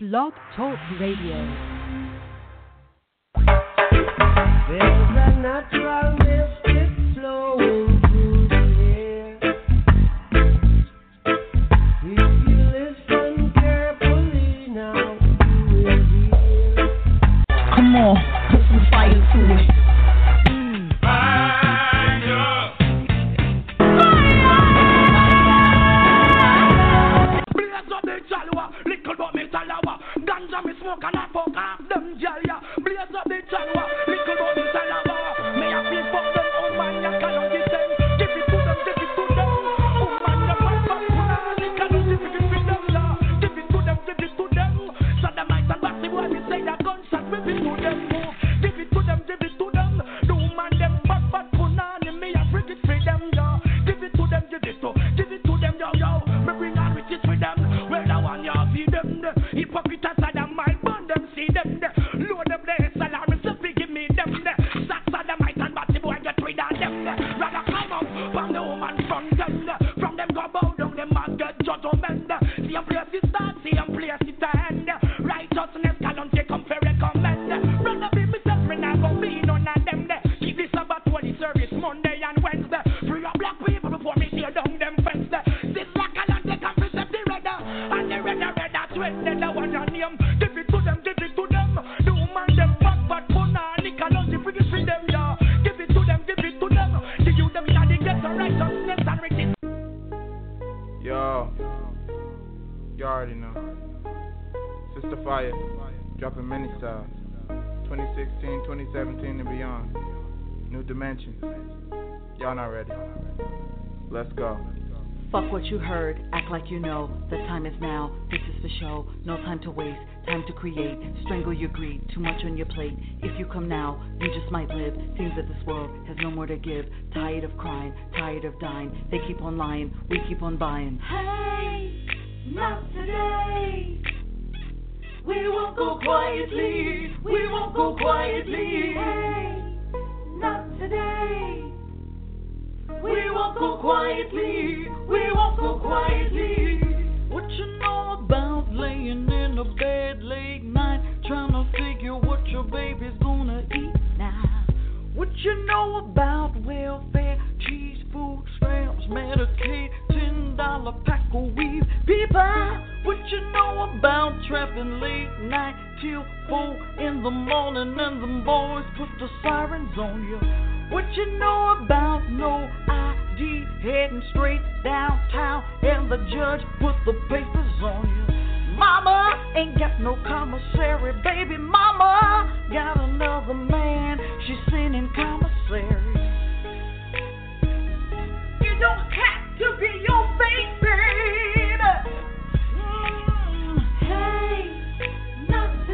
Blog Talk Radio. There's a natural mystic New dimensions. Y'all not ready. Let's go. Fuck what you heard, act like you know. The time is now, this is the show. No time to waste, time to create. Strangle your greed, too much on your plate. If you come now, you just might live. Seems that this world has no more to give. Tired of crying, tired of dying. They keep on lying, we keep on buying. Hey, not today. We won't go quietly. We won't go quietly. Hey, not today. We won't go quietly. We won't go quietly. What you know about laying in a bed late night, trying to figure what your baby's gonna eat now? What you know about welfare, cheese, food stamps, Medicaid, ten dollar pack of weed, people? What you know about trapping late night till four in the morning and them boys put the sirens on you? What you know about no ID heading straight downtown and the judge put the papers on you? Mama ain't got no commissary, baby. Mama got another man. She's sending commissary. You don't have to be your baby.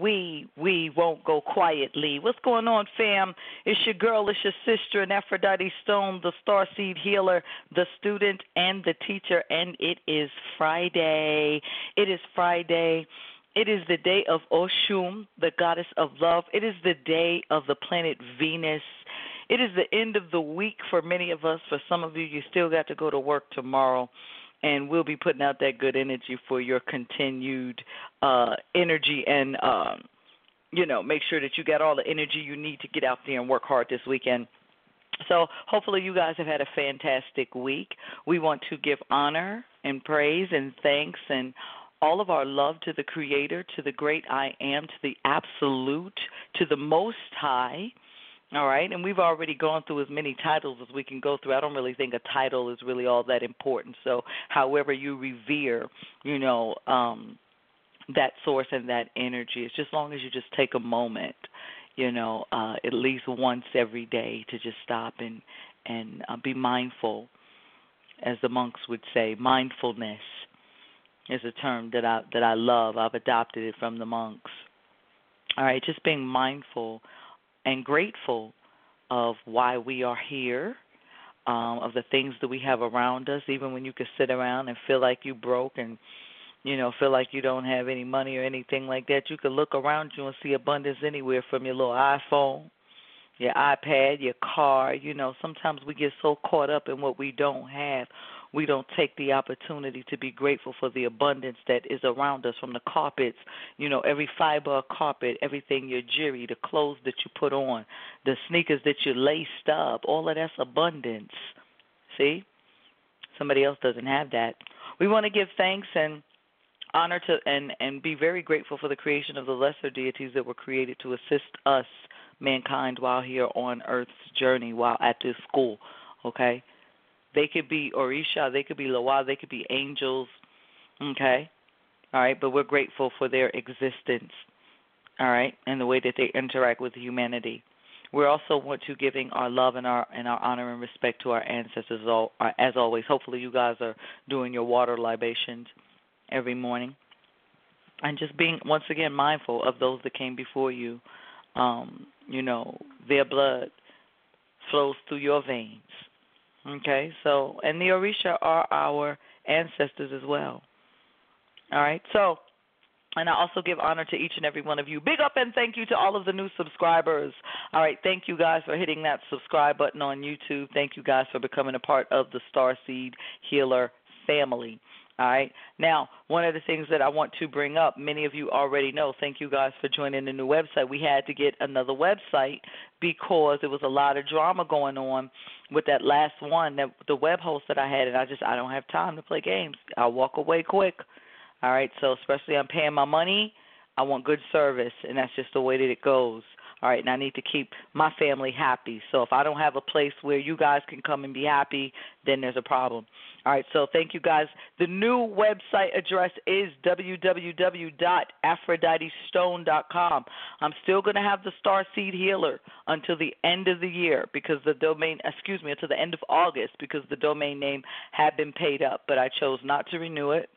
we, we won't go quietly. What's going on, fam? It's your girl, it's your sister, and Aphrodite Stone, the starseed healer, the student, and the teacher, and it is Friday. It is Friday. It is the day of Oshun, the goddess of love. It is the day of the planet Venus. It is the end of the week for many of us. For some of you, you still got to go to work tomorrow and we'll be putting out that good energy for your continued uh, energy and um, you know make sure that you got all the energy you need to get out there and work hard this weekend. So hopefully you guys have had a fantastic week. We want to give honor and praise and thanks and all of our love to the Creator, to the great I am, to the Absolute, to the Most High. All right, and we've already gone through as many titles as we can go through. I don't really think a title is really all that important. So, however you revere, you know, um, that source and that energy, it's just long as you just take a moment, you know, uh, at least once every day to just stop and and uh, be mindful, as the monks would say. Mindfulness is a term that I that I love. I've adopted it from the monks. All right, just being mindful and grateful of why we are here, um, of the things that we have around us, even when you can sit around and feel like you broke and you know, feel like you don't have any money or anything like that, you can look around you and see abundance anywhere from your little iPhone, your iPad, your car. You know, sometimes we get so caught up in what we don't have, we don't take the opportunity to be grateful for the abundance that is around us from the carpets, you know, every fiber of carpet, everything your jewelry, the clothes that you put on, the sneakers that you laced up, all of that's abundance. See? Somebody else doesn't have that. We want to give thanks and honor to and and be very grateful for the creation of the lesser deities that were created to assist us mankind while here on earth's journey while at this school okay they could be orisha they could be loa they could be angels okay all right but we're grateful for their existence all right and the way that they interact with humanity we also want to giving our love and our and our honor and respect to our ancestors as always hopefully you guys are doing your water libations every morning. And just being once again mindful of those that came before you. Um, you know, their blood flows through your veins. Okay, so and the Orisha are our ancestors as well. All right, so and I also give honor to each and every one of you. Big up and thank you to all of the new subscribers. All right, thank you guys for hitting that subscribe button on YouTube. Thank you guys for becoming a part of the Star Seed Healer family. All right. Now, one of the things that I want to bring up, many of you already know. Thank you guys for joining the new website. We had to get another website because there was a lot of drama going on with that last one, that the web host that I had, and I just I don't have time to play games. I'll walk away quick. All right. So especially I'm paying my money, I want good service, and that's just the way that it goes. All right, and I need to keep my family happy. So if I don't have a place where you guys can come and be happy, then there's a problem. All right, so thank you guys. The new website address is www.aphroditestone.com. I'm still going to have the Star Seed Healer until the end of the year because the domain, excuse me, until the end of August because the domain name had been paid up, but I chose not to renew it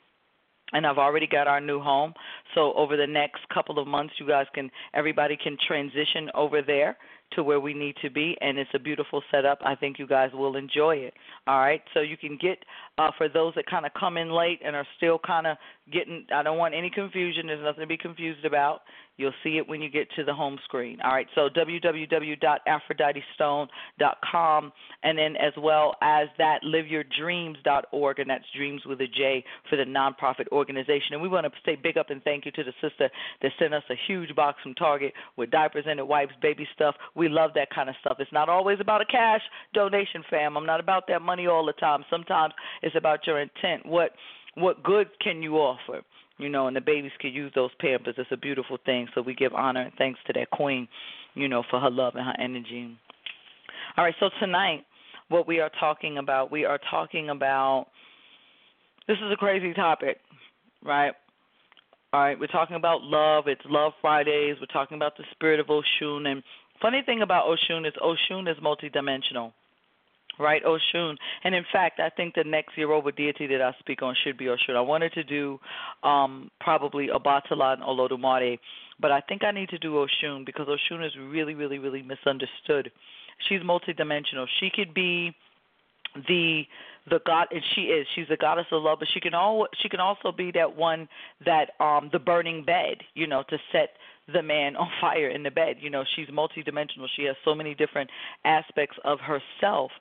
and I've already got our new home. So over the next couple of months, you guys can everybody can transition over there to where we need to be, and it's a beautiful setup. I think you guys will enjoy it. All right, so you can get uh, for those that kind of come in late and are still kind of getting. I don't want any confusion. There's nothing to be confused about. You'll see it when you get to the home screen. All right, so www.aphroditestone.com, and then as well as that, liveyourdreams.org, and that's dreams with a J for the nonprofit organization. And we want to say big up and thank you to the sister that sent us a huge box from Target with diapers and wipes, baby stuff. We love that kind of stuff. It's not always about a cash donation, fam. I'm not about that money all the time. Sometimes it's about your intent. What what good can you offer? you know, and the babies can use those pampers. It's a beautiful thing. So we give honor and thanks to that queen, you know, for her love and her energy. All right, so tonight, what we are talking about, we are talking about this is a crazy topic, right? All right, we're talking about love. It's Love Fridays. We're talking about the spirit of Oshun. And funny thing about Oshun is Oshun is multidimensional right, Oshun. And in fact, I think the next Yoruba deity that I speak on should be Oshun. I wanted to do um, probably Obatala and Olodumare, but I think I need to do Oshun because Oshun is really, really, really misunderstood. She's multidimensional. She could be the the god and she is she's the goddess of love but she can all she can also be that one that um the burning bed you know to set the man on fire in the bed you know she's multidimensional she has so many different aspects of herself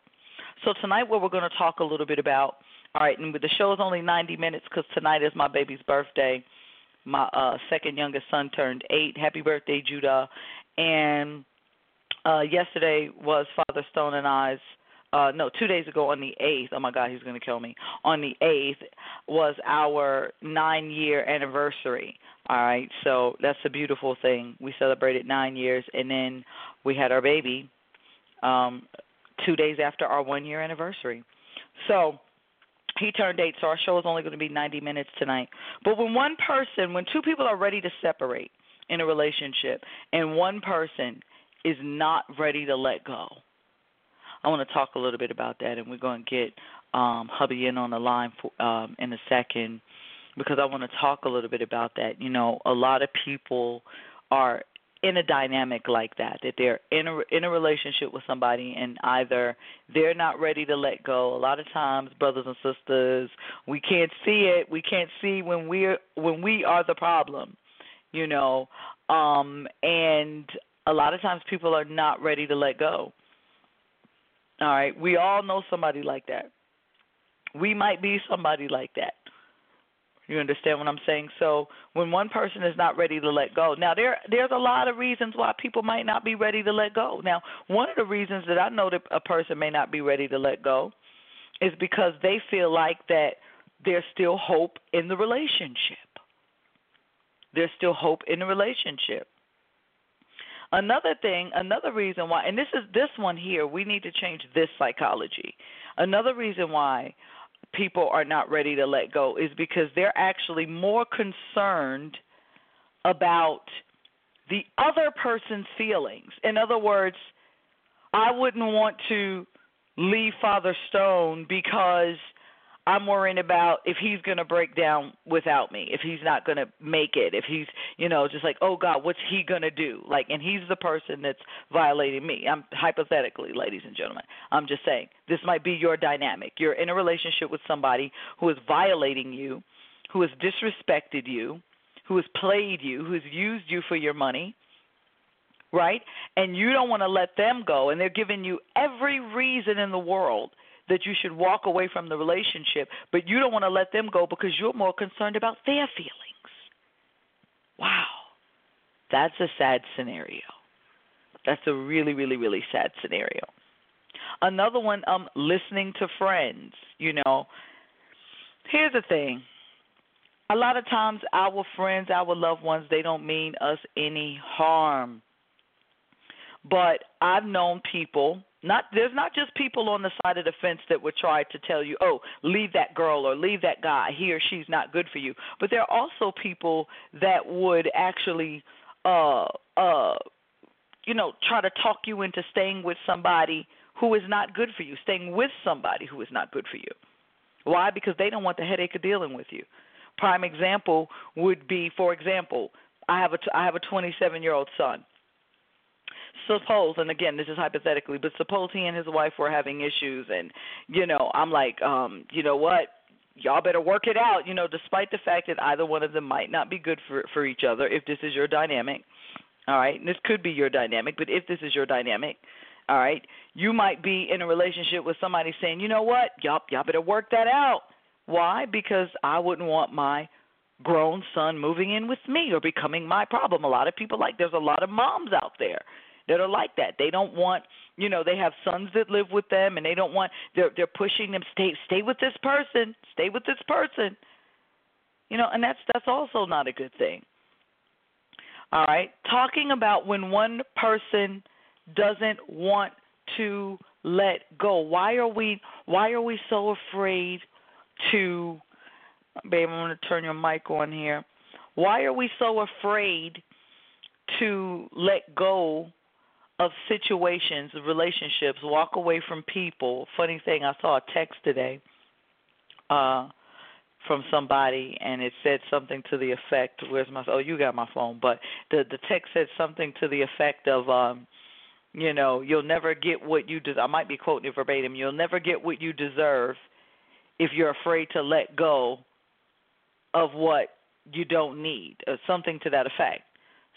so tonight, what we're going to talk a little bit about. All right, and the show is only 90 minutes because tonight is my baby's birthday. My uh, second youngest son turned eight. Happy birthday, Judah! And uh, yesterday was Father Stone and I's. Uh, no, two days ago on the 8th, oh my God, he's going to kill me. On the 8th was our nine year anniversary. All right, so that's a beautiful thing. We celebrated nine years, and then we had our baby um, two days after our one year anniversary. So he turned eight, so our show is only going to be 90 minutes tonight. But when one person, when two people are ready to separate in a relationship, and one person is not ready to let go, I want to talk a little bit about that, and we're going to get um, hubby in on the line for, um, in a second because I want to talk a little bit about that. You know, a lot of people are in a dynamic like that, that they're in a in a relationship with somebody and either they're not ready to let go. A lot of times, brothers and sisters, we can't see it. We can't see when we're when we are the problem, you know. Um and a lot of times people are not ready to let go. All right, we all know somebody like that. We might be somebody like that. You understand what I'm saying? So when one person is not ready to let go, now there there's a lot of reasons why people might not be ready to let go. Now, one of the reasons that I know that a person may not be ready to let go is because they feel like that there's still hope in the relationship. There's still hope in the relationship. Another thing, another reason why, and this is this one here, we need to change this psychology. Another reason why people are not ready to let go is because they're actually more concerned about the other person's feelings. In other words, I wouldn't want to leave Father Stone because I'm worrying about if he's going to break down without me, if he's not going to make it, if he's, you know, just like, oh God, what's he going to do? Like, and he's the person that's violating me. I'm hypothetically, ladies and gentlemen, I'm just saying this might be your dynamic. You're in a relationship with somebody who is violating you, who has disrespected you, who has played you, who has used you for your money, right? And you don't want to let them go, and they're giving you every reason in the world that you should walk away from the relationship, but you don't want to let them go because you're more concerned about their feelings. Wow. That's a sad scenario. That's a really, really, really sad scenario. Another one, um, listening to friends. You know, here's the thing. A lot of times, our friends, our loved ones, they don't mean us any harm. But I've known people not there's not just people on the side of the fence that would try to tell you, "Oh, leave that girl or leave that guy. He or she's not good for you." But there are also people that would actually uh uh you know, try to talk you into staying with somebody who is not good for you, staying with somebody who is not good for you. Why? Because they don't want the headache of dealing with you. Prime example would be, for example, I have a I have a 27 year old son suppose and again this is hypothetically but suppose he and his wife were having issues and you know i'm like um you know what? Y'all better work it out you know despite the fact that either one of them might not be good for for each other if this is your dynamic all right? And this could be your dynamic but if this is your dynamic all right? You might be in a relationship with somebody saying you know what? Y'all y'all better work that out. Why? Because i wouldn't want my grown son moving in with me or becoming my problem. A lot of people like there's a lot of moms out there that are like that. They don't want, you know, they have sons that live with them, and they don't want. They're they're pushing them stay stay with this person, stay with this person. You know, and that's that's also not a good thing. All right, talking about when one person doesn't want to let go. Why are we why are we so afraid to babe, I'm going to turn your mic on here. Why are we so afraid to let go of situations, relationships, walk away from people. Funny thing, I saw a text today uh from somebody and it said something to the effect where's my oh you got my phone but the the text said something to the effect of um you know you'll never get what you des- I might be quoting it verbatim you'll never get what you deserve if you're afraid to let go of what you don't need or something to that effect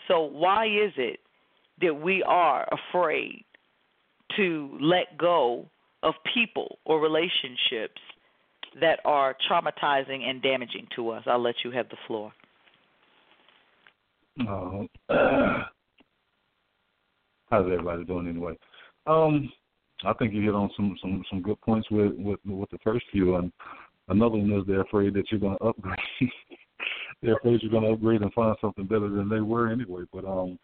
so why is it that we are afraid to let go of people or relationships that are traumatizing and damaging to us. I'll let you have the floor. Uh, how's everybody doing anyway? Um, I think you hit on some some some good points with with with the first few, and another one is they're afraid that you're going to upgrade. they're afraid you're going to upgrade and find something better than they were anyway. But um,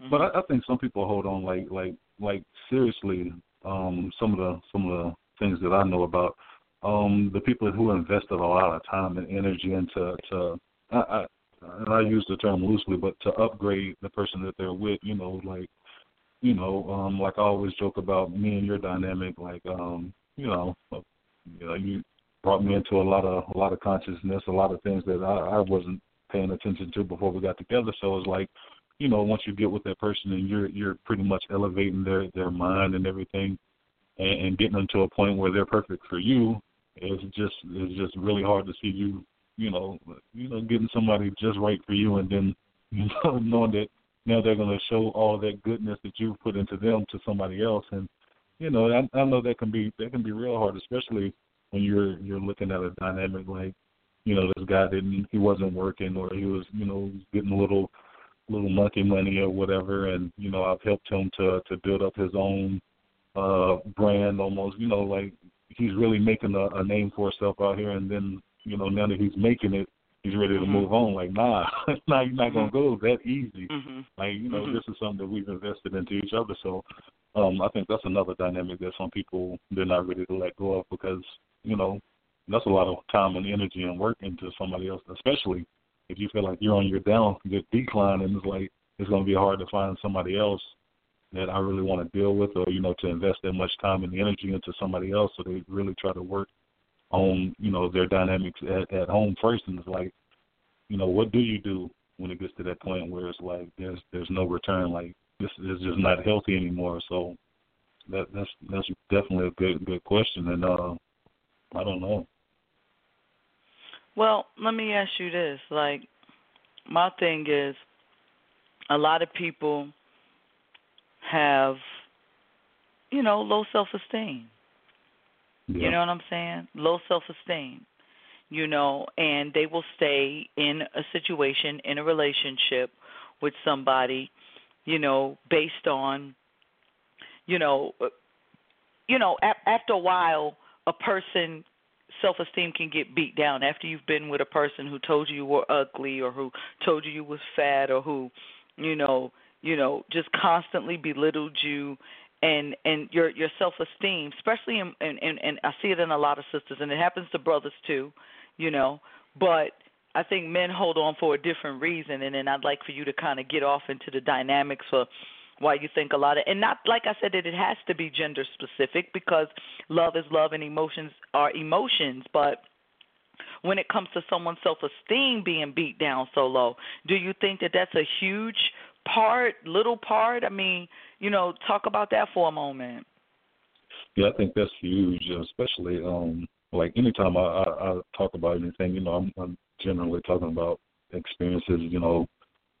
Mm-hmm. But I, I think some people hold on like like like seriously. Um, some of the some of the things that I know about um, the people who invested a lot of time and energy into to I, I and I use the term loosely, but to upgrade the person that they're with, you know, like you know, um, like I always joke about me and your dynamic, like um, you know, uh, you know, you brought me into a lot of a lot of consciousness, a lot of things that I, I wasn't paying attention to before we got together. So it's like you know, once you get with that person and you're you're pretty much elevating their their mind and everything, and, and getting them to a point where they're perfect for you, it's just it's just really hard to see you, you know, you know, getting somebody just right for you, and then you know knowing that now they're going to show all that goodness that you've put into them to somebody else, and you know, I, I know that can be that can be real hard, especially when you're you're looking at a dynamic like, you know, this guy didn't he wasn't working or he was you know getting a little little monkey money or whatever, and you know I've helped him to to build up his own uh brand almost, you know, like he's really making a, a name for himself out here, and then you know now that he's making it, he's ready to Mm-hmm. move on. Like nah, nah, you're not gonna go that easy. Mhm. Like you know Mhm. this is something that we've invested into each other, so. Um, I think that's another dynamic that some people they're not ready to let go of because you know that's a lot of time and energy and work into somebody else, especially if you feel like you're on your down, your decline, and it's like it's going to be hard to find somebody else that I really want to deal with, or you know, to invest that much time and energy into somebody else. So they really try to work on you know their dynamics at, at home first, and it's like, you know, what do you do when it gets to that point where it's like there's there's no return, like this is just not healthy anymore. So that that's that's definitely a good good question, and uh, I don't know. Well, let me ask you this. Like, my thing is, a lot of people have, you know, low self esteem. Yeah. You know what I'm saying? Low self esteem. You know, and they will stay in a situation, in a relationship with somebody, you know, based on, you know, uh, you know, a- after a while, a person self esteem can get beat down after you've been with a person who told you you were ugly or who told you you was fat or who, you know, you know, just constantly belittled you. And and your your self esteem, especially in and and and I see it in a lot of sisters and it happens to brothers too, you know, but I think men hold on for a different reason. And then I'd like for you to kind of get off into the dynamics for why you think a lot of and not like I said that it has to be gender specific because love is love and emotions are emotions, but when it comes to someone's self-esteem being beat down so low, do you think that that's a huge part, little part? I mean, you know, talk about that for a moment. Yeah, I think that's huge, especially um like anytime I, I, I talk about anything, you know, I'm, I'm generally talking about experiences, you know,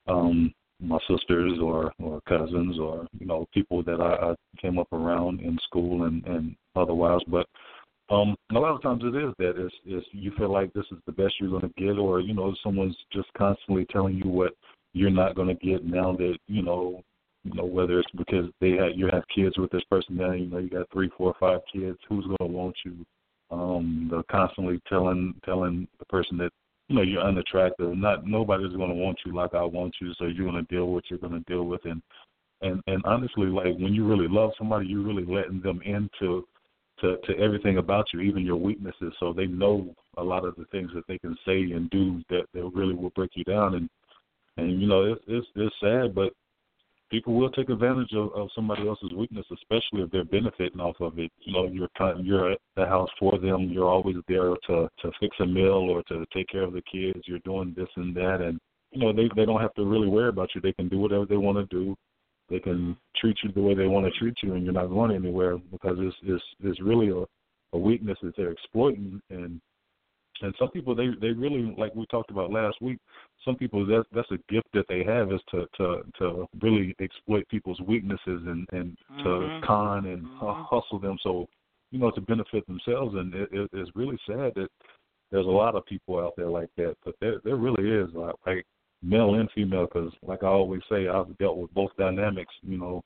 um, my sisters or or cousins or you know people that I, I came up around in school and and otherwise, but um a lot of times it is that it's is you feel like this is the best you're going to get or you know someone's just constantly telling you what you're not going to get now that you know you know whether it's because they have you have kids with this person now you know you got three four five kids who's going to want you? Um they're constantly telling telling the person that you know you're unattractive. Not nobody's going to want you like I want you so you're going to deal with what you're going to deal with. And and and honestly like when you really love somebody you're really letting them into to to everything about you even your weaknesses so they know a lot of the things that they can say and do that that really will break you down. And and you know it's it's it's sad but people will take advantage of, of somebody else's weakness, especially if they're benefiting off of it. You know, you're you're at the house for them. You're always there to to fix a meal or to take care of the kids. You're doing this and that, and you know they they don't have to really worry about you. They can do whatever they want to do. They can treat you the way they want to treat you, and you're not going anywhere because it's it's it's really a a weakness that they're exploiting and and some people they they really like we talked about last week some people that that's a gift that they have is to to to really exploit people's weaknesses and and Mhm. to con and Mhm. hustle them so you know to benefit themselves and it, it, it's really sad that there's a lot of people out there like that but there there really is like, like male and female because like I always say I've dealt with both dynamics you know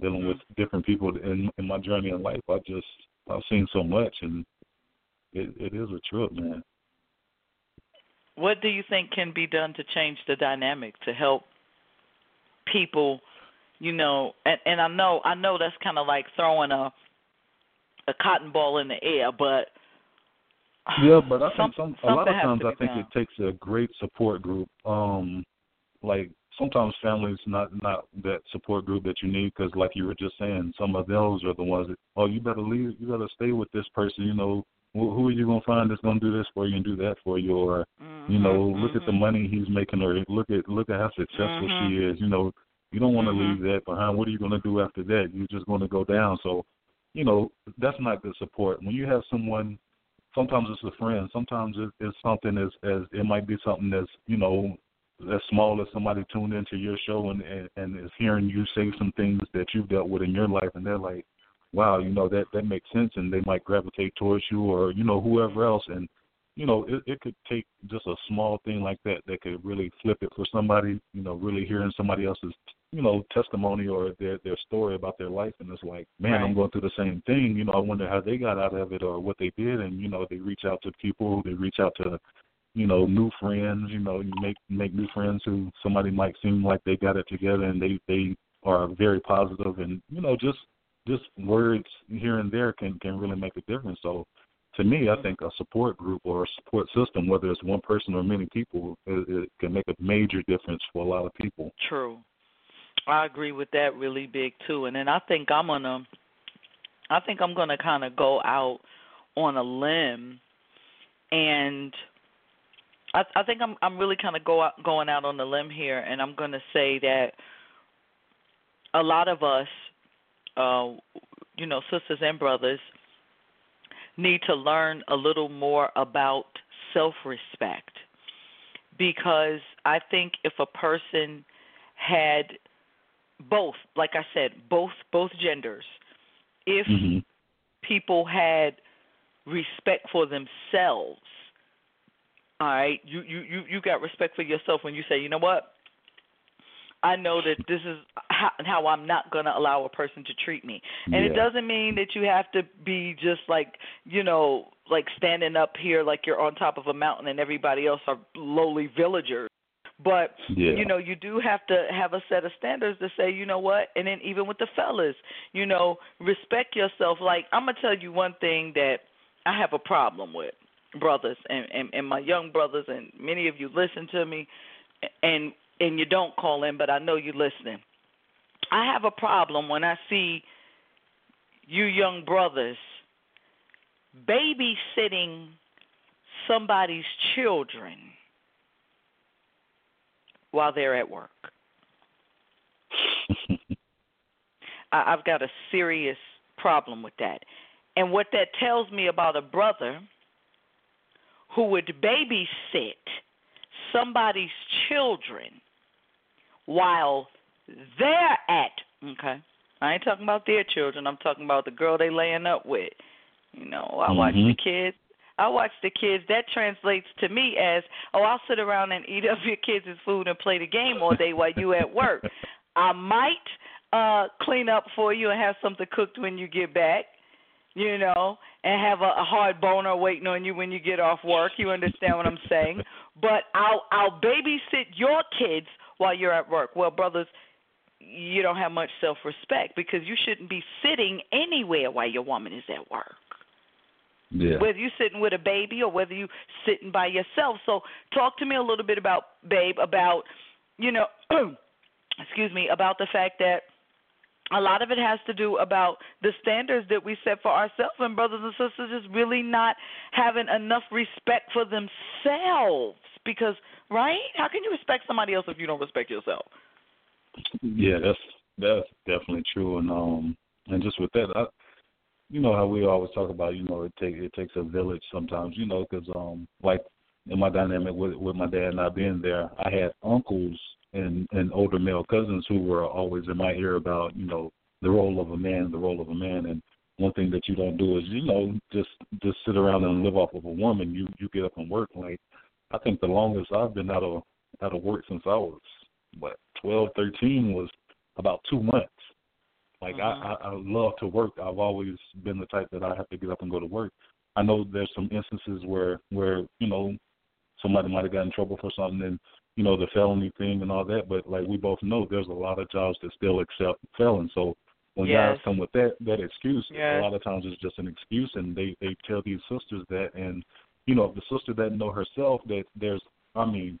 dealing with different people in in my journey in life I just I've seen so much and it it is a trip man What do you think can be done to change the dynamic to help people, you know, and and I know I know that's kind of like throwing a a cotton ball in the air, but Yeah, but I think some a lot of times I think done. it takes a great support group. Um, like sometimes families not not that support group that you need because, like you were just saying, some of those are the ones that oh you better leave, you better stay with this person. You know, who, who are you gonna find that's gonna do this for you and do that for you, or Mm-hmm, you know, look at the money he's making, or look at look at how successful Mhm. she is. You know, you don't want to leave that behind. What are you gonna do after that? You're just gonna go down. So, you know, that's not good support. When you have someone, sometimes it's a friend, sometimes it, it's something as as it might be something that's you know as small as somebody tuned into your show and, and and is hearing you say some things that you've dealt with in your life, and they're like, wow, you know that that makes sense, and they might gravitate towards you or you know whoever else, and you know it, it could take just a small thing like that that could really flip it for somebody. You know, really hearing somebody else's you know testimony or their their story about their life, and it's like, man, I'm going through the same thing. You know, I wonder how they got out of it or what they did, and you know they reach out to people, they reach out to you know, new friends, you know, you make make new friends who somebody might seem like they got it together and they they are very positive and you know just just words here and there can can really make a difference. So to me, I think a support group or a support system, whether it's one person or many people, it, it can make a major difference for a lot of people. True. I agree with that really big too. And then I think I'm gonna I think I'm gonna kinda go out on a limb and I I think I'm I'm really kinda go out going out on the limb here and I'm gonna say that a lot of us uh you know, sisters and brothers need to learn a little more about self respect because I think if a person had both, like I said, both both genders, if hmm people had respect for themselves, all right, you you you you got respect for yourself when you say, you know what, I know that this is how, how I'm not going to allow a person to treat me. And it doesn't mean that you have to be just like, you know, like standing up here like you're on top of a mountain and everybody else are lowly villagers. But Yeah. you know, you do have to have a set of standards to say, you know what, and then even with the fellas, you know, respect yourself. Like I'm gonna tell you one thing that I have a problem with, brothers and, and, and my young brothers and many of you listen to me and and you don't call in, but I know you're listening. I have a problem when I see you young brothers babysitting somebody's children while they're at work. I, I've got a serious problem with that. And what that tells me about a brother who would babysit somebody's children while they're at okay. I ain't talking about their children. I'm talking about the girl they laying up with. You know, I watch the kids. I watch the kids. That translates to me as, oh, I'll sit around and eat up your kids' food and play the game all day while you at work. I might uh clean up for you and have something cooked when you get back, you know, and have a, a hard boner waiting on you when you get off work. You understand what I'm saying? But I'll I'll babysit your kids while you're at work. Well, brothers, you don't have much self-respect because you shouldn't be sitting anywhere while your woman is at work yeah. whether you're sitting with a baby or whether you're sitting by yourself. So talk to me a little bit about babe about you know excuse me about the fact that a lot of it has to do about the standards that we set for ourselves and brothers and sisters just really not having enough respect for themselves because right how can you respect somebody else if you don't respect yourself Yeah, that's that's definitely true, and um, and just with that, I, you know how we always talk about, you know, it take it takes a village sometimes, you know, because um, like in my dynamic with with my dad not being there, I had uncles and and older male cousins who were always in my ear about, you know, the role of a man, the role of a man, and one thing that you don't do is, you know, just just sit around and live off of a woman. You you get up and work. Like I think the longest I've been out of out of work since I was what twelve, thirteen was about two months. Like Mhm. I, I I love to work. I've always been the type that I have to get up and go to work. I know there's some instances where where you know somebody might have gotten in trouble for something and you know the felony thing and all that. But like we both know, there's a lot of jobs that still accept felons. So when Yes. guys come with that that excuse, Yes. a lot of times it's just an excuse, and they they tell these sisters that, and you know if the sister doesn't know herself that there's I mean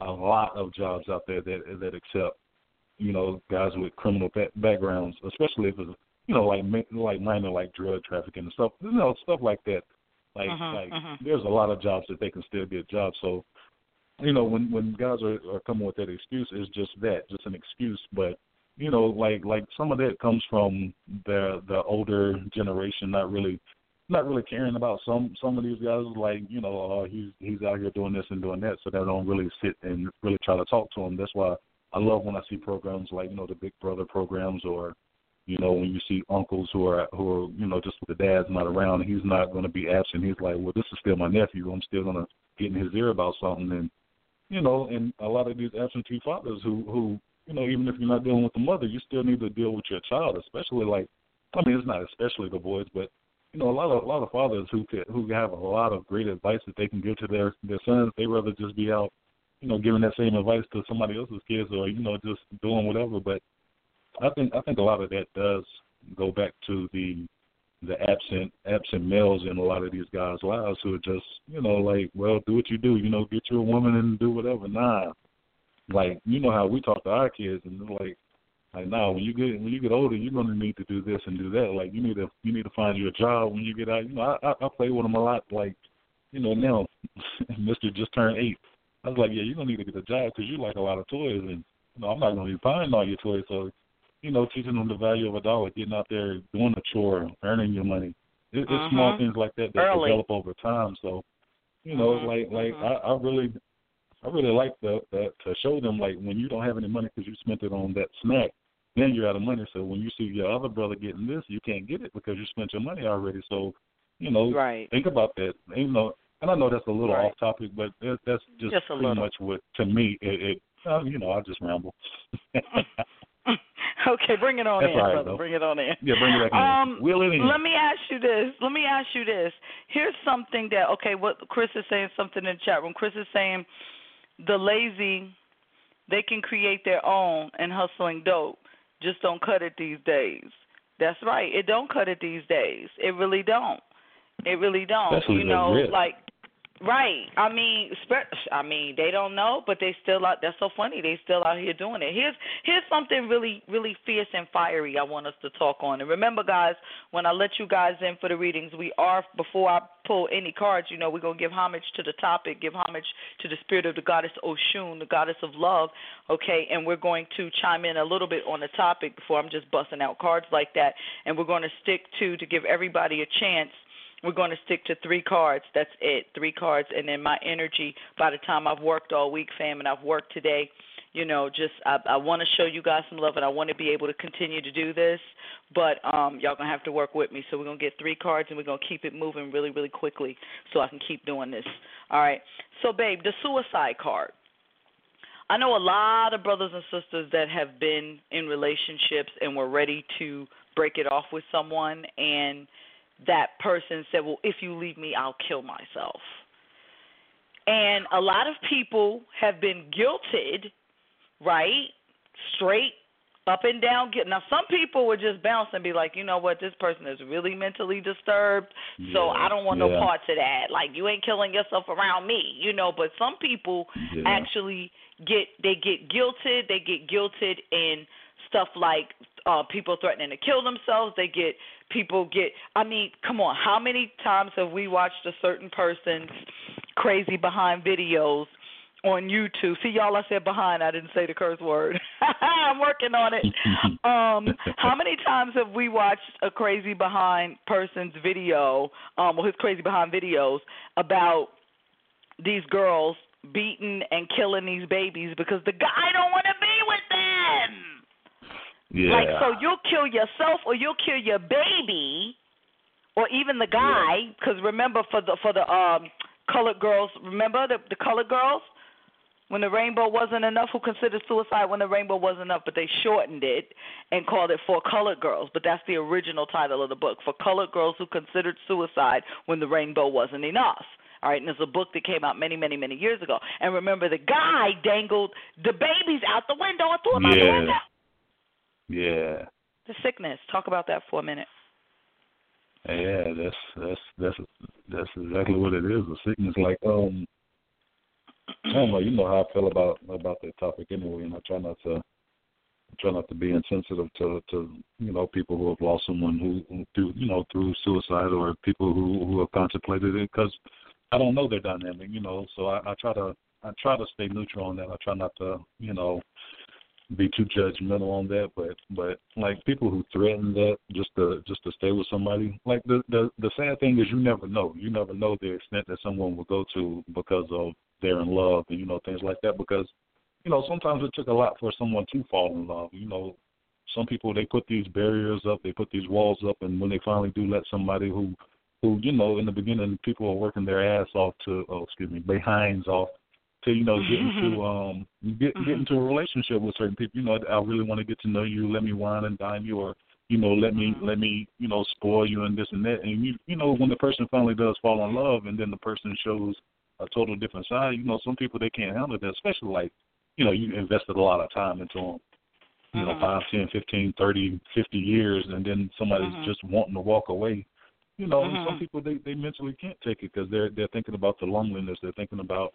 a lot of jobs out there that that accept you know guys with criminal ba- backgrounds, especially if it's you know like ma- like minor like drug trafficking and stuff, you know stuff like that. Like Mhm, like mhm. there's a lot of jobs that they can still get jobs. So you know when when guys are, are coming with that excuse, it's just that, just an excuse. But you know like like some of that comes from the the older generation not really not really caring about some some of these guys. Like you know oh he's he's out here doing this and doing that so they don't really sit and really try to talk to him. That's why i love when i see programs like you know the big brother programs or you know when you see uncles who are who are you know just the dad's not around he's not going to be absent. He's like well this is still my nephew. I'm still going to get in his ear about something. And you know and a lot of these absentee fathers who who you know even if you're not dealing with the mother you still need to deal with your child especially like i mean it's not especially the boys but you know, a lot of a lot of fathers who could who have a lot of great advice that they can give to their their sons. They rather just be out, you know, giving that same advice to somebody else's kids, or you know, just doing whatever. But I think I think a lot of that does go back to the the absent absent males in a lot of these guys' lives who are just you know like, well, do what you do, you know, get you a woman and do whatever. Nah, like you know how we talk to our kids and they're like like now, when you get when you get older, you're going to need to do this and do that. Like you need to you need to find you a job when you get out. You know, I I, I play with them a lot. Like, you know, now Mister just turned eight. I was like, yeah, you're gonna need to get a job because you like a lot of toys, and you know, I'm not gonna be buying all your toys. So, you know, teaching them the value of a dollar, getting out there, doing a chore, earning your money. It, it's small Mhm. things like that that Early. develop over time. So, you know, Mhm, like like mhm. I, I really I really like the, the to show them like when you don't have any money because you spent it on that snack, then you're out of money. So when you see your other brother getting this, you can't get it because you spent your money already. So, you know, Right. think about that. You know, and I know that's a little Right. off topic, but that, that's just, Just pretty little. much what to me it. it uh, you know, I just ramble. okay, bring it on That's in, right, brother. though. Bring it on in. yeah, bring it back Um, in. Wheel it in. Let me ask you this. Let me ask you this. Here's something that okay, what Chris is saying something in the chat room. Chris is saying the lazy they can create their own and hustling dope. Just don't cut it these days. That's right. It don't cut it these days. It really don't. It really don't. You know, like Right. I mean, I mean, they don't know, but they still out. That's so funny. They still out here doing it. Here's here's something really really fierce and fiery. I want us to talk on. And remember, guys, when I let you guys in for the readings, we are before I pull any cards. You know, we're gonna give homage to the topic, give homage to the spirit of the goddess Oshun, the goddess of love. Okay, and we're going to chime in a little bit on the topic before I'm just busting out cards like that. And we're going to stick to to give everybody a chance we're going to stick to three cards. That's it, three cards. And then my energy by the time I've worked all week, fam, and I've worked today, you know, just I, I want to show you guys some love, and I want to be able to continue to do this. But um, y'all gonna have to work with me. So we're gonna get three cards, and we're gonna keep it moving really, really quickly, so I can keep doing this. All right. So, babe, the suicide card. I know a lot of brothers and sisters that have been in relationships and were ready to break it off with someone and that person said, Well, if you leave me, I'll kill myself. And a lot of people have been guilted, right? Straight up and down. Now, some people would just bounce and be like, you know what, this person is really mentally disturbed, so I don't want yeah. no parts of that. Like, you ain't killing yourself around me, you know. But some people Yeah. actually get they get guilted. They get guilted in stuff like uh people threatening to kill themselves. They get people get. I mean, come on, how many times have we watched a certain person's crazy behind videos? On YouTube. See, y'all, I said behind. I didn't say the curse word. I'm working on it. Um, how many times have we watched a crazy behind person's video, um, or his crazy behind videos about these girls beating and killing these babies because the guy don't want to be with them? Yeah. Like, so you'll kill yourself or you'll kill your baby, or even the guy. Because remember, for the for the um colored girls, remember the the colored girls when the rainbow wasn't enough, who considered suicide when the rainbow wasn't enough, but they shortened it and called it for colored girls. But that's the original title of the book for colored girls who considered suicide when the rainbow wasn't enough. All right, and it's a book that came out many, many, many years ago. And remember, the guy dangled the babies out the window and threw them out the window. Yeah. The sickness. Talk about that for a minute. Yeah, that's that's that's that's exactly what it is. A sickness like um I don't know, you know how I feel about about that topic anyway, and I try not to try not to be insensitive to to you know people who have lost someone who, who through you know through suicide or people who who have contemplated it because I don't know their dynamic, you know. So I, I try to I try to stay neutral on that. I try not to you know be too judgmental on that, but but like people who threaten that just to just to stay with somebody, like the the the sad thing is you never know. You never know the extent that someone will go to because of they're in love and you know things like that. Because you know sometimes it took a lot for someone to fall in love. You know, some people they put these barriers up, they put these walls up, and when they finally do let somebody who who you know in the beginning people are working their ass off to oh excuse me behinds off to you know getting to um get get mm-hmm. into a relationship with certain people. You know, I really want to get to know you. Let me wine and dine you, or you know, let me mm-hmm. let me you know spoil you and this and that. And you you know when the person finally does fall in love, and then the person shows a total different side. You know, some people they can't handle that, especially like you know you invested a lot of time into them. You know, mm-hmm. five, ten, fifteen, thirty, fifty years, and then somebody's just wanting to walk away. You know, and some people they they mentally can't take it because they're they're thinking about the loneliness. They're thinking about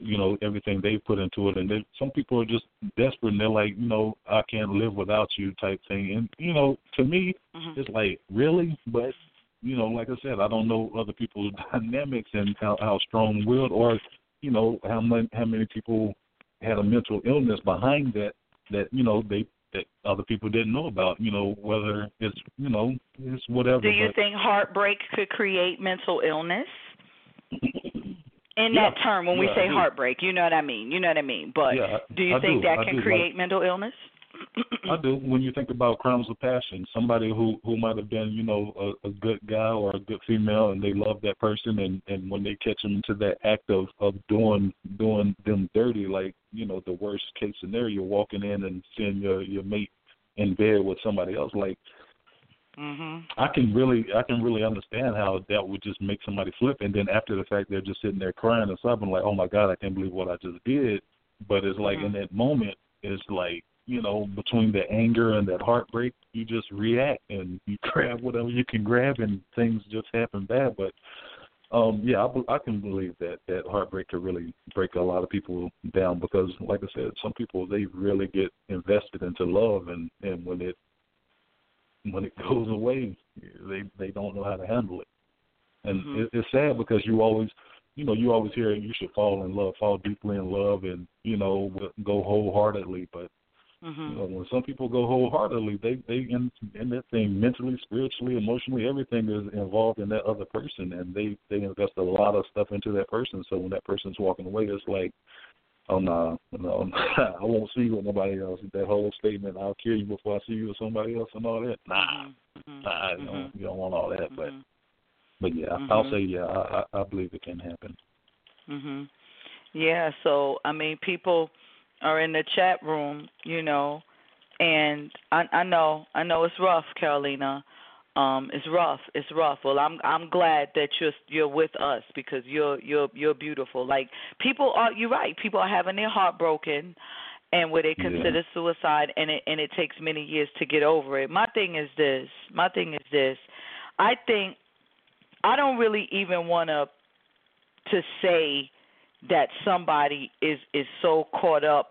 you know everything they put into it and they, some people are just desperate and they're like you know i can't live without you type thing and you know to me Mhm. it's like really but you know like i said i don't know other people's dynamics and how how strong willed or you know how many how many people had a mental illness behind that that you know they that other people didn't know about you know whether it's you know it's whatever Do you but, think heartbreak could create mental illness? In Yeah. that term, when we Yeah, say heartbreak, you know what I mean. You know what I mean. But Yeah, do you I think do. that can. Like- create mental illness? I do. When you think about crimes of passion, somebody who who might have been, you know, a, a good guy or a good female, and they love that person, and and when they catch them into that act of of doing doing them dirty, like you know, the worst case scenario, walking in and seeing your your mate in bed with somebody else, like Mhm. I can really I can really understand how that would just make somebody flip, and then after the fact, they're just sitting there crying and sobbing, like, oh my god, I can't believe what I just did. But it's like in that moment, it's like you know, between the anger and that heartbreak, you just react and you grab whatever you can grab, and things just happen bad. But um yeah, I, I can believe that that heartbreak could really break a lot of people down because, like I said, some people they really get invested into love, and and when it when it goes away, they they don't know how to handle it, and Mhm. it, it's sad because you always, you know, you always hear you should fall in love, fall deeply in love, and you know, go wholeheartedly. But you Mhm. know, when some people go wholeheartedly, they they in in that thing mentally, spiritually, emotionally, everything is involved in that other person, and they they invest a lot of stuff into that person. So when that person's walking away, it's like, oh no, no, I won't see you with nobody else. That whole statement, I'll kill you before I see you with somebody else, and all that. Nah, Mhm. nah, you don't you don't want all that. But Mhm. but yeah, I'll Mhm. say yeah, I I I believe it can happen. Mhm. Yeah, so I mean people are in the chat room, you know, and I I know I know it's rough, Carolina. Um it's rough. It's rough. Well, I'm I'm glad that you're you're with us because you're you're you're beautiful. Like people are you're right. People are having their heart broken and where they Yeah. consider suicide and it and it takes many years to get over it. My thing is this. My thing is this. I think I don't really even want to to say that somebody is is so caught up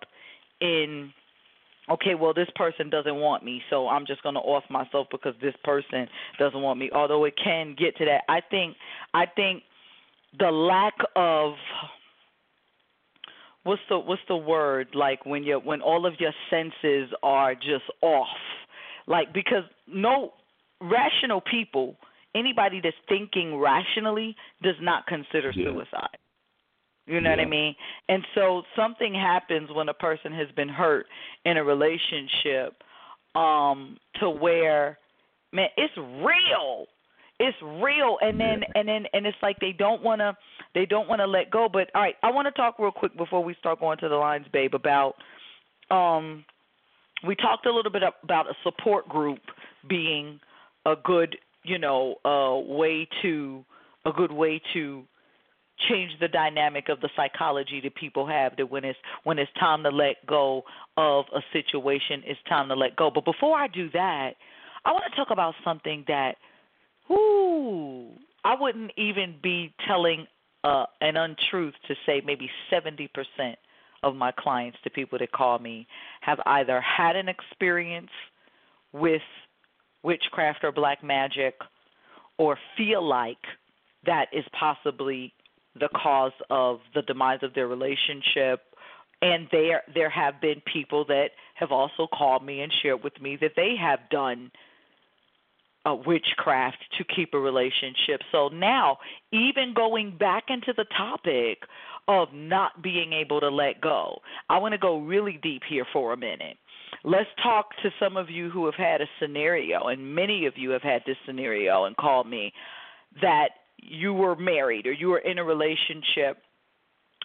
in okay well this person doesn't want me so i'm just going to off myself because this person doesn't want me. Although it can get to that i think i think the lack of what's the what's the word? Like when you when all of your senses are just off. Like because no rational people anybody that's thinking rationally does not consider Yeah. suicide you know what I mean? And so something happens when a person has been hurt in a relationship um to where man, it's real. It's real and then Yeah. and then and it's like they don't want to they don't want to let go. But all right, I want to talk real quick before we start going to the lines, babe, about um we talked a little bit about a support group being a good, you know, uh way to a good way to change the dynamic of the psychology that people have that when it's when it's time to let go of a situation it's time to let go. But before i do that i want to talk about something that whoo i wouldn't even be telling uh an untruth to say maybe 70% of my clients, the people that call me, have either had an experience with witchcraft or black magic or feel like that is possibly the cause of the demise of their relationship and there there have been people that have also called me and shared with me that they have done uh, witchcraft to keep a relationship. So now, even going back into the topic of not being able to let go, I want to go really deep here for a minute. Let's talk to some of you who have had a scenario, and many of you have had this scenario and called me that you were married or you were in a relationship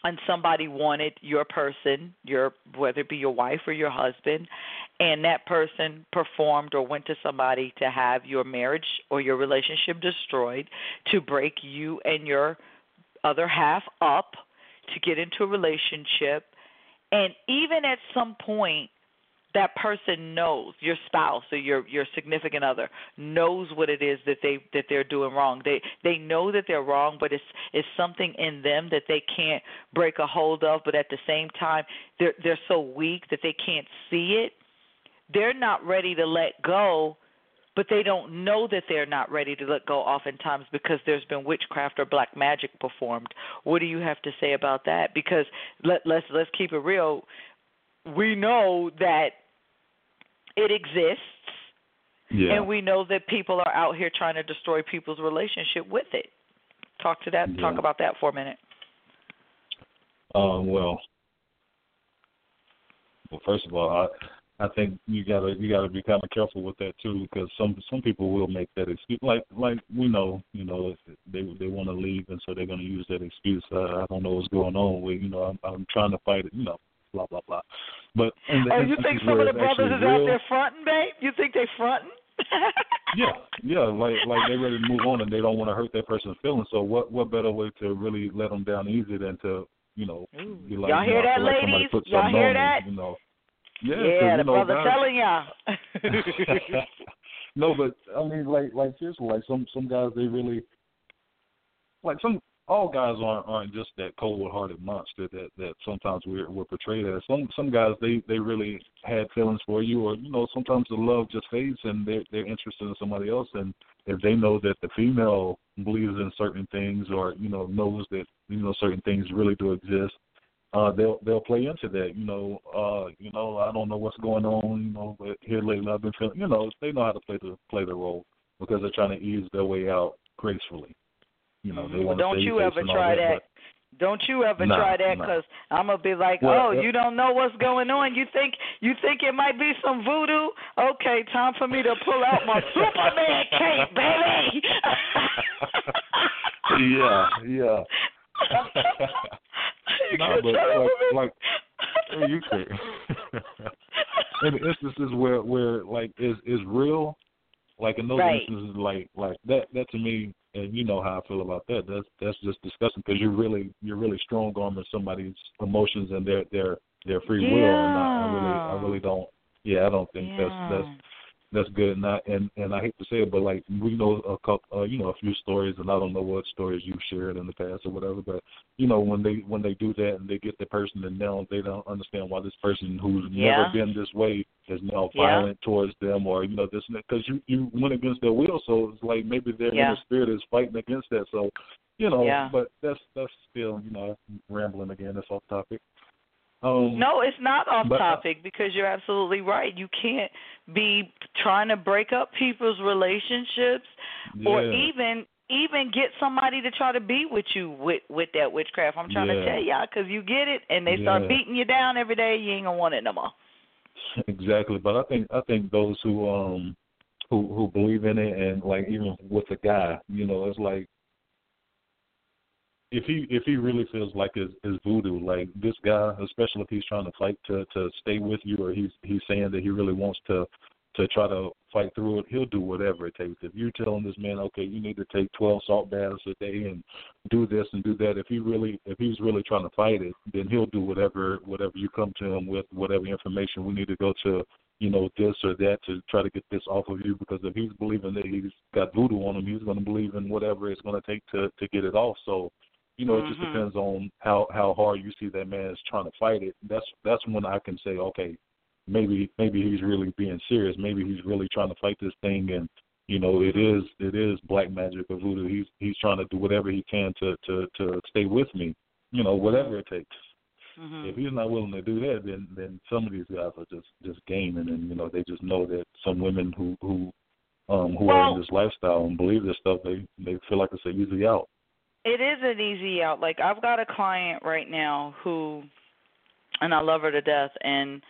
and somebody wanted your person, your whether it be your wife or your husband, and that person performed or went to somebody to have your marriage or your relationship destroyed, to break you and your other half up, to get into a relationship, and even at some point that person knows your spouse or your your significant other knows what it is that they that they're doing wrong. They they know that they're wrong but it's it's something in them that they can't break a hold of but at the same time they're they're so weak that they can't see it. They're not ready to let go but they don't know that they're not ready to let go oftentimes because there's been witchcraft or black magic performed. What do you have to say about that? Because let let's let's keep it real. We know that it exists. Yeah. And we know that people are out here trying to destroy people's relationship with it. Talk to that. Yeah. Talk about that for a minute. Um, well, well, first of all, I I think you gotta you gotta be kind of careful with that too, because some some people will make that excuse. Like like we know, you know, if they they want to leave, and so they're gonna use that excuse. Uh, I don't know what's going on with you know. I'm I'm trying to fight it, you know, blah blah blah. But Oh, you think some of the brothers is out there fronting, babe? You think they fronting? yeah, yeah, like like they're ready to move on and they don't want to hurt that person's feelings. So what what better way to really let them down easy than to you know be like Y'all you hear know, that, like ladies? Y'all hear on me. You know. Yeah, yeah, the know, brother guys- telling y'all. no, but I mean, like, like seriously, like some some guys, they really, like some all guys aren't aren't just that cold-hearted monster that that sometimes we're we're portrayed as. Some some guys, they they really had feelings for you, or you know, sometimes the love just fades and they're they're interested in somebody else, and if they know that the female believes in certain things, or you know, knows that you know certain things really do exist, uh they'll they'll play into that you know uh you know i don't know what's going on you know but here lately i've been feeling you know they know how to play the play the role because they're trying to ease their way out gracefully you know they Well, don't you ever try that, that. Don't you ever Nah, try that nah. because I'm gonna be like, Well, oh, uh, you don't know what's going on. You think you think it might be some voodoo? Okay, time for me to pull out my Superman cape, baby. yeah yeah You no can't but like like hey, you can in instances where where like is is real like in those Right. instances like like that that to me and you know how I feel about that. That's that's just disgusting because you're really you're really strong arming somebody's emotions and their their their free will, and I, I really I really don't. Yeah, I don't think that's that's that's good. And I and and I hate to say it, but like we know a couple, uh, you know, a few stories, and I don't know what stories you've shared in the past or whatever, but you know when they when they do that and they get the person and now they don't understand why this person who's Yeah. never been this way is now Yeah. violent towards them or you know this because you you went against their will, so it's like maybe their Yeah. inner spirit is fighting against that. So you know, Yeah. but that's that's still you know rambling again. That's off topic. Um, No, it's not off But- topic because you're absolutely right. You can't be trying to break up people's relationships or even even get somebody to try to be with you with with that witchcraft. I'm trying to tell y'all because you get it and they start Yeah. beating you down every day. You ain't gonna want it no more. Exactly, but I think I think those who um who who believe in it and like even with the guy, you know, it's like if he if he really feels like it's, it's voodoo, like this guy, especially if he's trying to fight to to stay with you, or he's he's saying that he really wants to to try to fight through it, he'll do whatever it takes. If you're telling this man, okay, you need to take 12 salt baths a day and do this and do that, if he really if he's really trying to fight it, then he'll do whatever whatever you come to him with, whatever information we need to go to, you know, this or that to try to get this off of you. Because if he's believing that he's got voodoo on him, he's going to believe in whatever it's going to take to to get it off. So you know, it just Mhm. depends on how how hard you see that man is trying to fight it. That's that's when I can say, okay, maybe maybe he's really being serious. Maybe he's really trying to fight this thing, and you know, it is it is black magic or voodoo. He's he's trying to do whatever he can to to to stay with me. You know, whatever it takes. Mhm. If he's not willing to do that, then then some of these guys are just just gaming, and you know, they just know that some women who who um who are in this lifestyle and believe this stuff, they they feel like it's an easy out. It is an easy out. Like I've got a client right now who, and I love her to death, and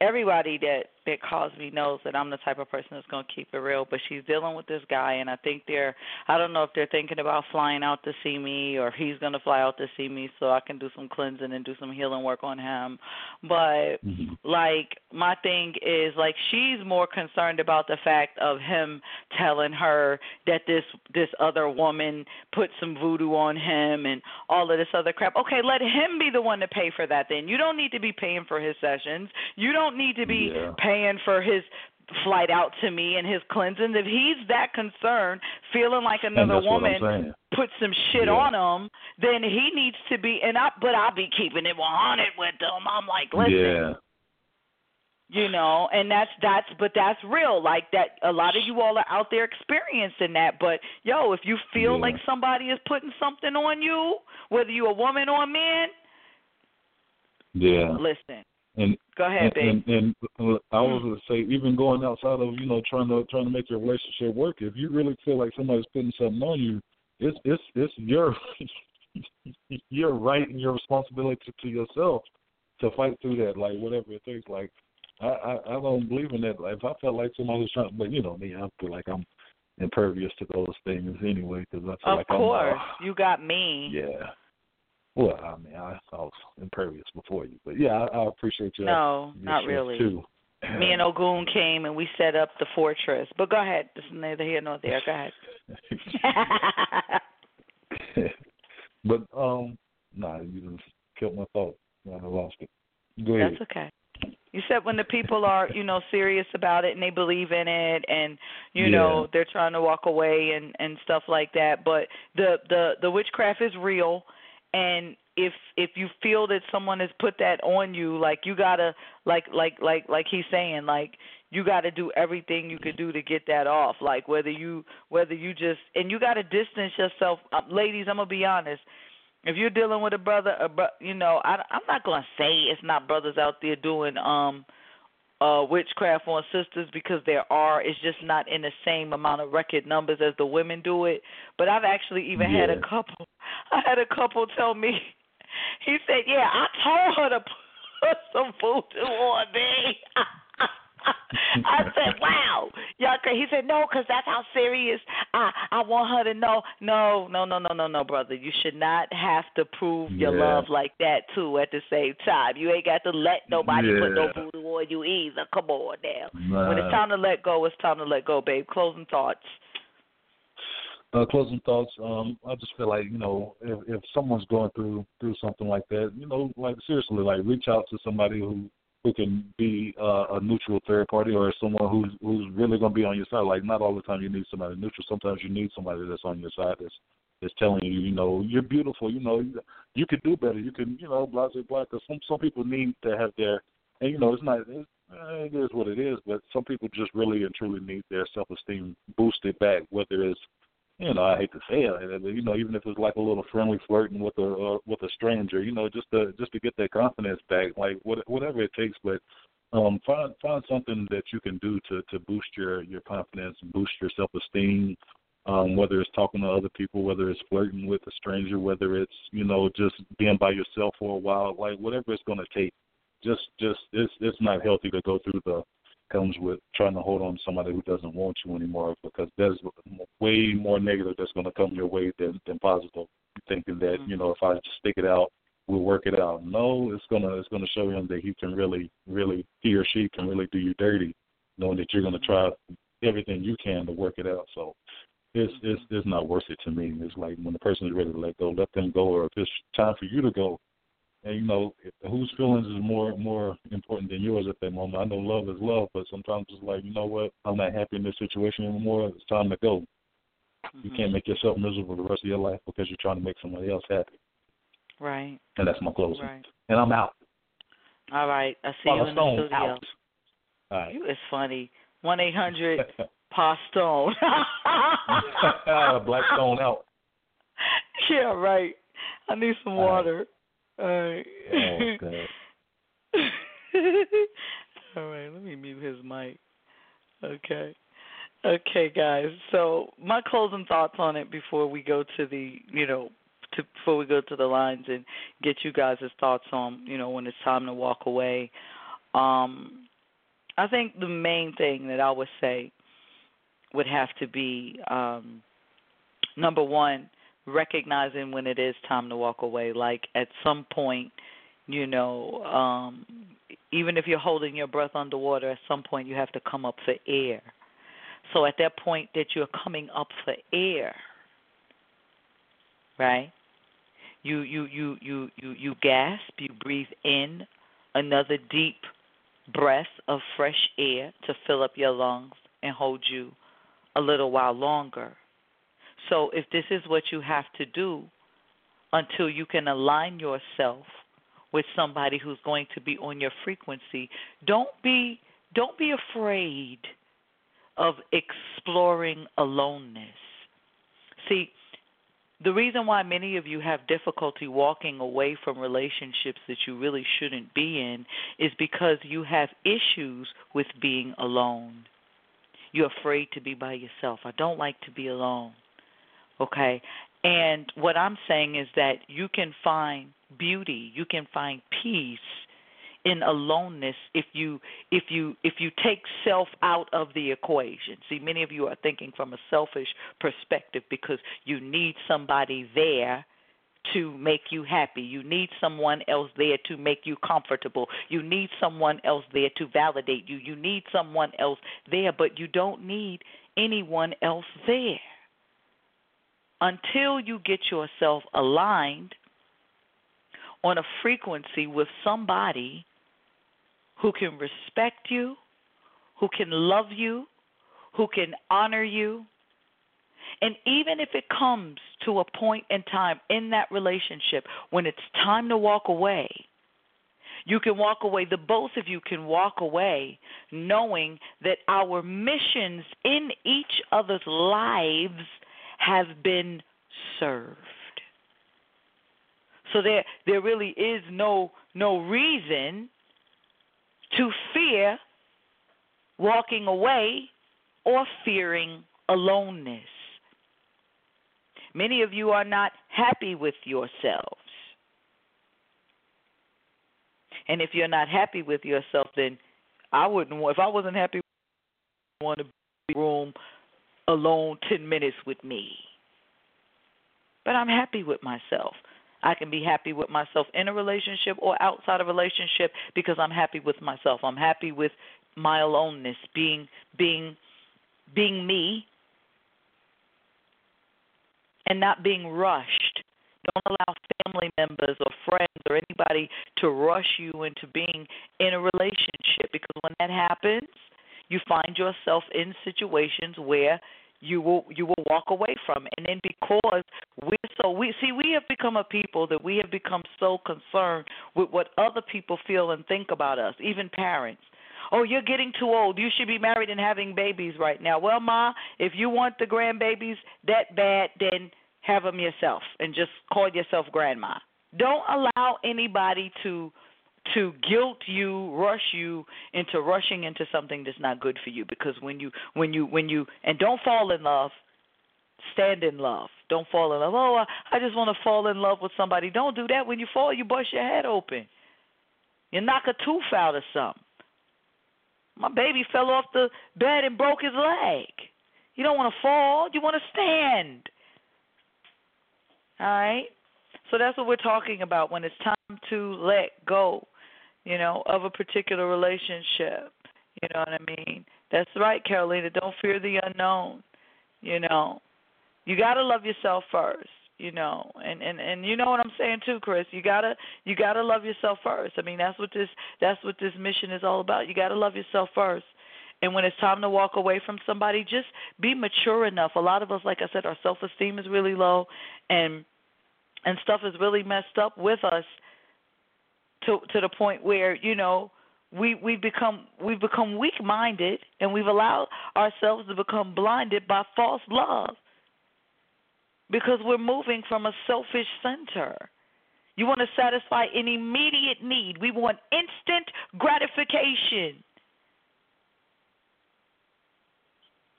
everybody that that calls me knows that I'm the type of person that's going to keep it real. But she's dealing with this guy, and I think they're I don't know if they're thinking about flying out to see me or he's going to fly out to see me so I can do some cleansing and do some healing work on him. But Mm-hmm. like my thing is like she's more concerned about the fact of him telling her that this this other woman put some voodoo on him and all of this other crap. Okay, let him be the one to pay for that then. You don't need to be paying for his sessions. You don't need to be Yeah. paying for his flight out to me and his cleansing. If he's that concerned, feeling like another woman put some shit Yeah. on him, then he needs to be. And I, but I'll be keeping it 100 with him. I'm like, listen, Yeah. you know, and that's that's, but that's real. Like that, a lot of you all are out there experiencing that. But yo, if you feel Yeah. like somebody is putting something on you, whether you're a woman or a man, Yeah. listen. And Go ahead, and, and, and I was gonna say, even going outside of you know trying to trying to make your relationship work, if you really feel like somebody's putting something on you, it's it's it's your your right and your responsibility to, to yourself to fight through that, like whatever it takes. Like I, I I don't believe in that. Like if I felt like somebody was trying, but you know me, I feel like I'm impervious to those things anyway because I feel Of like course, I'm. Uh, you got me. yeah. Well, I mean, I, I was impervious before you, but yeah, I, I appreciate your No, your not really. Too. Me and Ogun came and we set up the fortress. But go ahead. This is neither here nor there. Go ahead. but um, nah, you just killed my thought. I lost it. Go ahead. That's okay. You said when the people are, you know, serious about it and they believe in it and you Yeah. know, they're trying to walk away and and stuff like that, but the the the witchcraft is real and if if you feel that someone has put that on you, like you got to like like like like he's saying, like you got to do everything you could do to get that off. Like whether you whether you just and you got to distance yourself. Uh, ladies, I'm gonna be honest. If you're dealing with a brother, a bro, you know, I, I'm not gonna say it's not brothers out there doing um uh witchcraft on sisters because there are. It's just not in the same amount of record numbers as the women do it. But I've actually even had a couple. I had a couple tell me. He said, "Yeah, I told her to put some voodoo on me." I said, "Wow, y'all." cra-" He said, "No, because that's how serious I I want her to know." No, no, no, no, no, no, brother. You should not have to prove your Yeah. love like that too. At the same time, you ain't got to let nobody put no Yeah. voodoo on you either. Come on now. Nah. When it's time to let go, it's time to let go, babe. Closing thoughts. Uh, closing thoughts. Um, I just feel like you know, if if someone's going through through something like that, you know, like seriously, like reach out to somebody who who can be uh, a neutral third party or someone who's who's really going to be on your side. Like not all the time you need somebody neutral. Sometimes you need somebody that's on your side that's that's telling you, you know, you're beautiful. You know, you, you can do better. You can, you know, blah blah blah. Because some some people need to have their, and you know, it's not. It's, uh, it is what it is, but some people just really and truly need their self esteem boosted back, whether it's you know, I hate to say it, you know, even if it's like a little friendly flirting with a uh, with a stranger, you know, just to just to get that confidence back, like what, whatever it takes. But um, find find something that you can do to to boost your your confidence, boost your self esteem. Um, whether it's talking to other people, whether it's flirting with a stranger, whether it's you know just being by yourself for a while, like whatever it's going to take. Just just it's it's not healthy to go through the comes with trying to hold on to somebody who doesn't want you anymore because there's way more negative that's going to come your way than than positive. Thinking that mm-hmm. you know if I just stick it out, we'll work it out. No, it's gonna it's gonna show him that he can really really he or she can really do you dirty, knowing that you're gonna mm-hmm. try everything you can to work it out. So it's it's mm-hmm. it's not worth it to me. It's like when the person is ready to let go, let them go, or if it's time for you to go, and you know whose feelings is more more important than yours at that moment. I know love is love, but sometimes it's like you know what, I'm not happy in this situation anymore. It's time to go. You Mhm. can't make yourself miserable the rest of your life because you're trying to make somebody else happy. Right. And that's my closing. Right. And I'm out. All right. I see you in the Stone studio. out. All right. You is funny. One eight hundred Pa Stone. Black Stone out. yeah, right. I need some All right. All right. Oh, God. All right, let me mute his mic. Okay. Okay, guys. So my closing thoughts on it before we go to the, you know, to, before we go to the lines and get you guys' thoughts on, you know, when it's time to walk away. Um, I think the main thing that I would say would have to be um, number one, recognizing when it is time to walk away. Like at some point, you know, um, even if you're holding your breath underwater, at some point you have to come up for air. So at that point that you're coming up for air, right? You you you you you you gasp, you breathe in another deep breath of fresh air to fill up your lungs and hold you a little while longer. So if this is what you have to do until you can align yourself with somebody who's going to be on your frequency, don't be don't be afraid of exploring aloneness. See, the reason why many of you have difficulty walking away from relationships that you really shouldn't be in is because you have issues with being alone. You're afraid to be by yourself. I don't like to be alone. Okay? And what I'm saying is that you can find beauty, you can find peace in aloneness if you if you if you take self out of the equation. See, many of you are thinking from a selfish perspective because you need somebody there to make you happy. You need someone else there to make you comfortable. You need someone else there to validate you. You need someone else there, but you don't need anyone else there. Until you get yourself aligned on a frequency with somebody who can respect you, who can love you, who can honor you. And even if it comes to a point in time in that relationship when it's time to walk away, you can walk away, the both of you can walk away knowing that our missions in each other's lives have been served. So there there really is no no reason to fear walking away or fearing aloneness. Many of you are not happy with yourselves. And if you're not happy with yourself, then I wouldn't want, if I wasn't happy, I want to be in the room alone 10 minutes with me. But I'm happy with myself. I can be happy with myself in a relationship or outside a relationship because I'm happy with myself. I'm happy with my aloneness, being being being me and not being rushed. Don't allow family members or friends or anybody to rush you into being in a relationship because when that happens, you find yourself in situations where you will you will walk away from. And then because we're so we see we have become a people that we have become so concerned with what other people feel and think about us even parents. Oh you're getting too old. You should be married and having babies right now. Well ma if you want the grandbabies that bad then have them yourself and just call yourself grandma. Don't allow anybody to to guilt you, rush you into rushing into something that's not good for you because when you when you when you and don't fall in love, stand in love. Don't fall in love. Oh, I just want to fall in love with somebody. Don't do that. When you fall, you bust your head open. You knock a tooth out or something. My baby fell off the bed and broke his leg. You don't want to fall. You want to stand. All right? So that's what we're talking about when it's time to let go, you know, of a particular relationship. You know what I mean? That's right, Carolina. Don't fear the unknown. You know, you got to love yourself first. You know, and and and you know what I'm saying too, Chris. You gotta you gotta love yourself first. I mean, that's what this that's what this mission is all about. You gotta love yourself first, And when it's time to walk away from somebody, just be mature enough. A lot of us, like I said, our self esteem is really low and and stuff is really messed up with us to to the point where, you know, we we become we've become weak minded and we've allowed ourselves to become blinded by false love because we're moving from a selfish center. You want to satisfy an immediate need. We want instant gratification.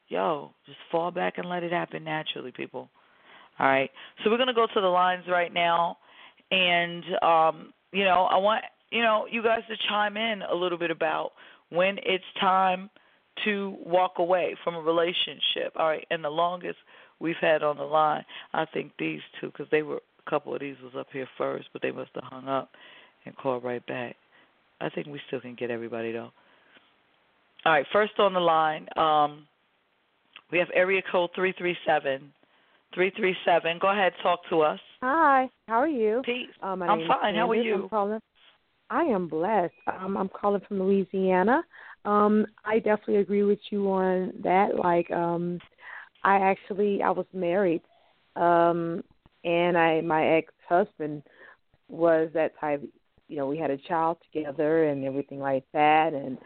Yo, just fall back and let it happen naturally, people. All right. So we're going to go to the lines right now. And, um, you know, I want, you know, you guys to chime in a little bit about when it's time to walk away from a relationship. All right. And the longest we've had on the line, I think these two, because they were, a couple of these was up here first, but they must have hung up and called right back. I think we still can get everybody, though. All right. First on the line, um, we have area code 337. 337. Go ahead, talk to us. Hi, how are you? Peace. Um, I'm fine. How are you? I'm calling, I am blessed. Um, I'm calling from Louisiana. Um, I definitely agree with you on that. Like, um, I actually I was married, um, and I my ex husband was that type. You know, we had a child together and everything like that. And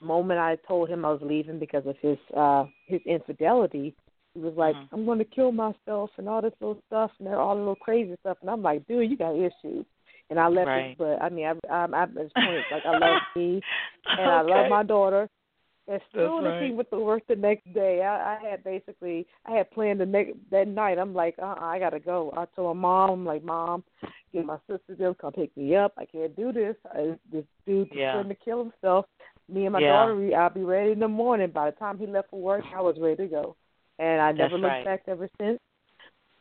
the moment I told him I was leaving because of his uh his infidelity, he was like, Mhm. "I'm going to kill myself" and all this little stuff and all the little crazy stuff. And I'm like, "Dude, you got issues." And I left Right. it, but I mean, I, I'm at this point, like I love me and I love my daughter. As soon That's as he right. went to work the next day, I, I had basically I had planned the next that night. I'm like, uh, uh I gotta go. I told my mom, I'm like, Mom, get my sister them come pick me up. I can't do this. I, this dude Yeah. threatened to kill himself. Me and my Yeah. daughter, I'll be ready in the morning. By the time he left for work, I was ready to go, and I never That's looked right. back ever since.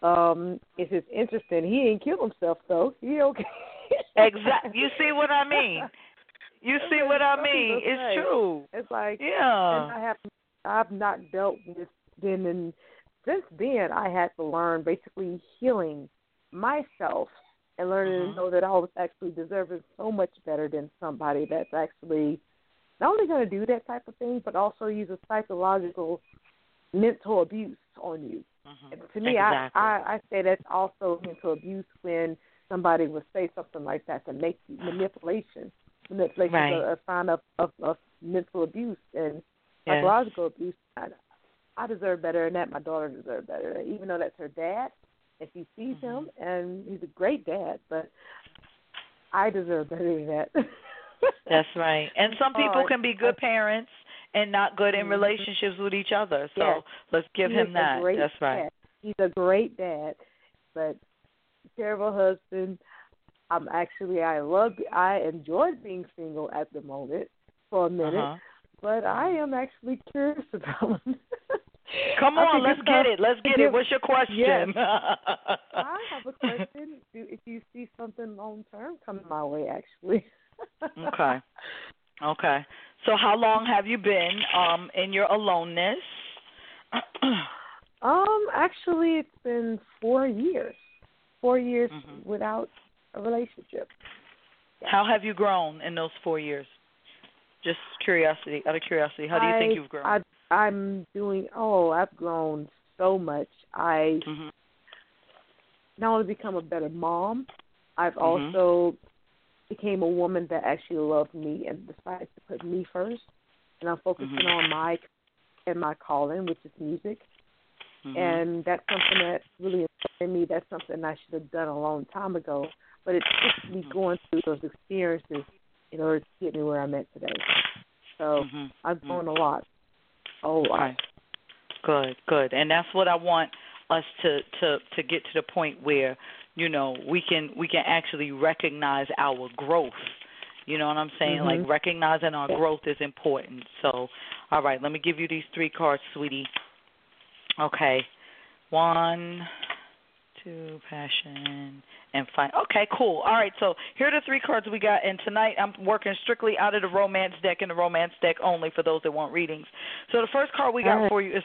Um, it's just interesting. He didn't kill himself though. He okay. exactly. You see what I mean? You see what I mean? It's say. true. It's like and Yeah. I have I've not dealt with then and since then I had to learn basically healing myself and learning Mhm. to know that I was actually deserving so much better than somebody that's actually not only going to do that type of thing, but also use a psychological mental abuse on you. Mhm. To me, exactly. I, I I say that's also mental abuse when somebody would say something like that to make you manipulation. Manipulation Right. is a, a sign of, of of mental abuse and Yes. psychological abuse. I, I deserve better than that. My daughter deserves better, even though that's her dad, and she sees Mm-hmm. him, and he's a great dad. But I deserve better than that. That's right. And some people Hard. can be good parents and not good in Mhm. relationships with each other. So Yes. let's give He him that. That's right. Dad. He's a great dad, but terrible husband. I'm actually I love I enjoy being single at the moment for a minute, Uh-huh. but I am actually curious about him. Come on, let's get it. Let's get it. What's your question? Yes. I have a question. Do if you see something long term coming my way, actually. Okay. Okay. So how long have you been um in your aloneness? Um, actually, it's been four years. Four years Mhm. without a relationship. how have you grown in those 4 years? Just curiosity, out of curiosity, how do you I, think you've grown? I, I'm doing. Oh, I've grown so much. I mhm. not only become a better mom, I've Mhm. also became a woman that actually loved me and decided to put me first. And I'm focusing Mhm. on my and my calling, which is music. Mhm. And that's something that really inspired me. That's something I should have done a long time ago. But it took me Mhm. going through those experiences in order to get me where I'm at today. So Mhm. I've Mhm. grown a lot. Whole lot. Okay. Good, good. And that's what I want us to to to get to the point where, you know, we can we can actually recognize our growth. You know what I'm saying? Mhm. Like recognizing our growth is important. So, all right, let me give you these three cards, sweetie. Okay. One, two, passion, and fine. Okay, cool. All right, so here are the three cards we got, and tonight I'm working strictly out of the romance deck and the romance deck only for those that want readings. So the first card we got for you is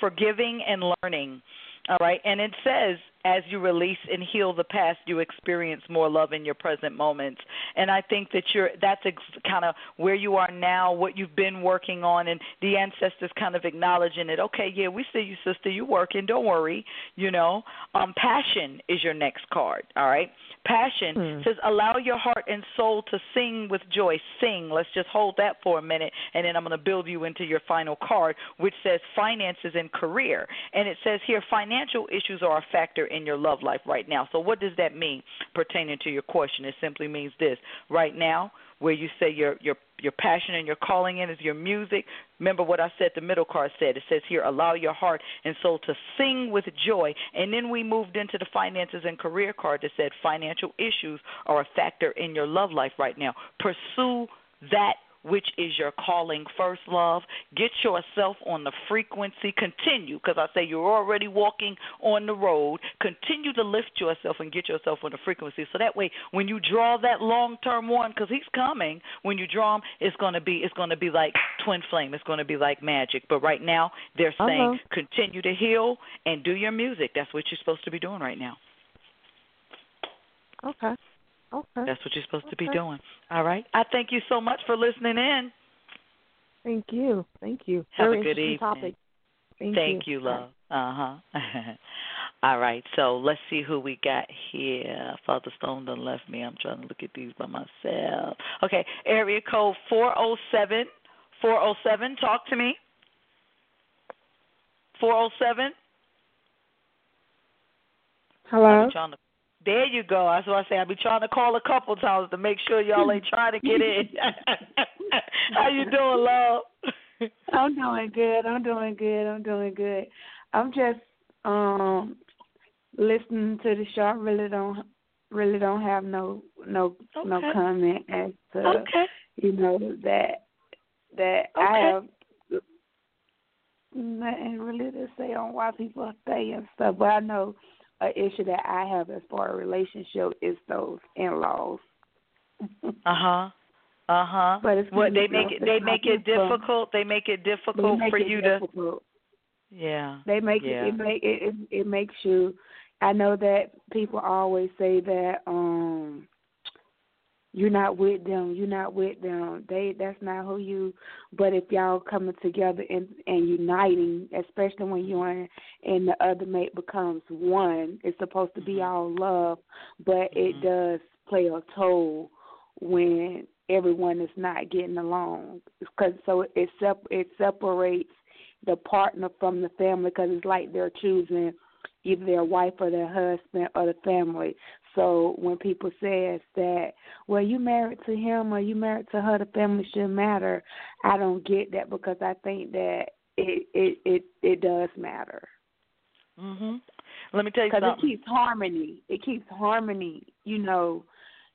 forgiving and learning. All right, and it says as you release and heal the past, you experience more love in your present moments. And I think that you're that's ex- kind of where you are now, what you've been working on, and the ancestors kind of acknowledging it. Okay, yeah, we see you, sister. You working? Don't worry. You know, um, passion is your next card. All right, passion Hmm. says allow your heart and soul to sing with joy. Sing. Let's just hold that for a minute, and then I'm going to build you into your final card, which says finances and career. And it says here financial issues are a factor in your love life right now. So what does that mean pertaining to your question? It simply means this: right now, where you say your your your passion and your calling in is your music. Remember what I said. The middle card said. It says here, allow your heart and soul to sing with joy. And then we moved into the finances and career card that said financial issues are a factor in your love life right now. Pursue that which is your calling first love. Get yourself on the frequency. Continue, because I say you're already walking on the road. Continue to lift yourself and get yourself on the frequency. So that way, when you draw that long term one, because he's coming, when you draw him, it's gonna be it's gonna be like twin flame. It's gonna be like magic. But right now, they're saying Uh-huh. continue to heal and do your music. That's what you're supposed to be doing right now. Okay. Okay. That's what you're supposed to be doing. All right. I thank you so much for listening in. Thank you. Thank you. Have a Very good interesting evening. Topic. Thank, Thank you, love. Uh huh. All right, so let's see who we got here. Father Stone done left me. I'm trying to look at these by myself. Okay, area code four oh seven. Four oh seven. Talk to me. Four oh seven. Hello. There you go. That's what I say. I'll be trying to call a couple times to make sure y'all ain't trying to get in. How you doing, love? I'm doing good. I'm doing good. I'm doing good. I'm just um listening to the show. I really don't really don't have no no no comment as to Okay. you know that that I Okay. have nothing really to say on why people stay and stuff. But I know an issue that I have as far as relationship is those in laws. Uh huh. Uh huh. But it's What they make it they make it difficult. They make it difficult make for it you to. Yeah. They make Yeah. it it make it, it it makes you I know that people always say that um you're not with them, you're not with them. They that's not who you but if y'all coming together and and uniting, especially when you and and the other mate becomes one, it's supposed to be Mhm. all love, but it Mhm. does play a toll when everyone is not getting along because so it sep- it separates the partner from the family because it's like they're choosing either their wife or their husband or the family. So when people says that, well, you married to him or you married to her, the family shouldn't matter. I don't get that because I think that it it it it does matter Mhm. Let me tell you because it keeps harmony. It keeps harmony, you know.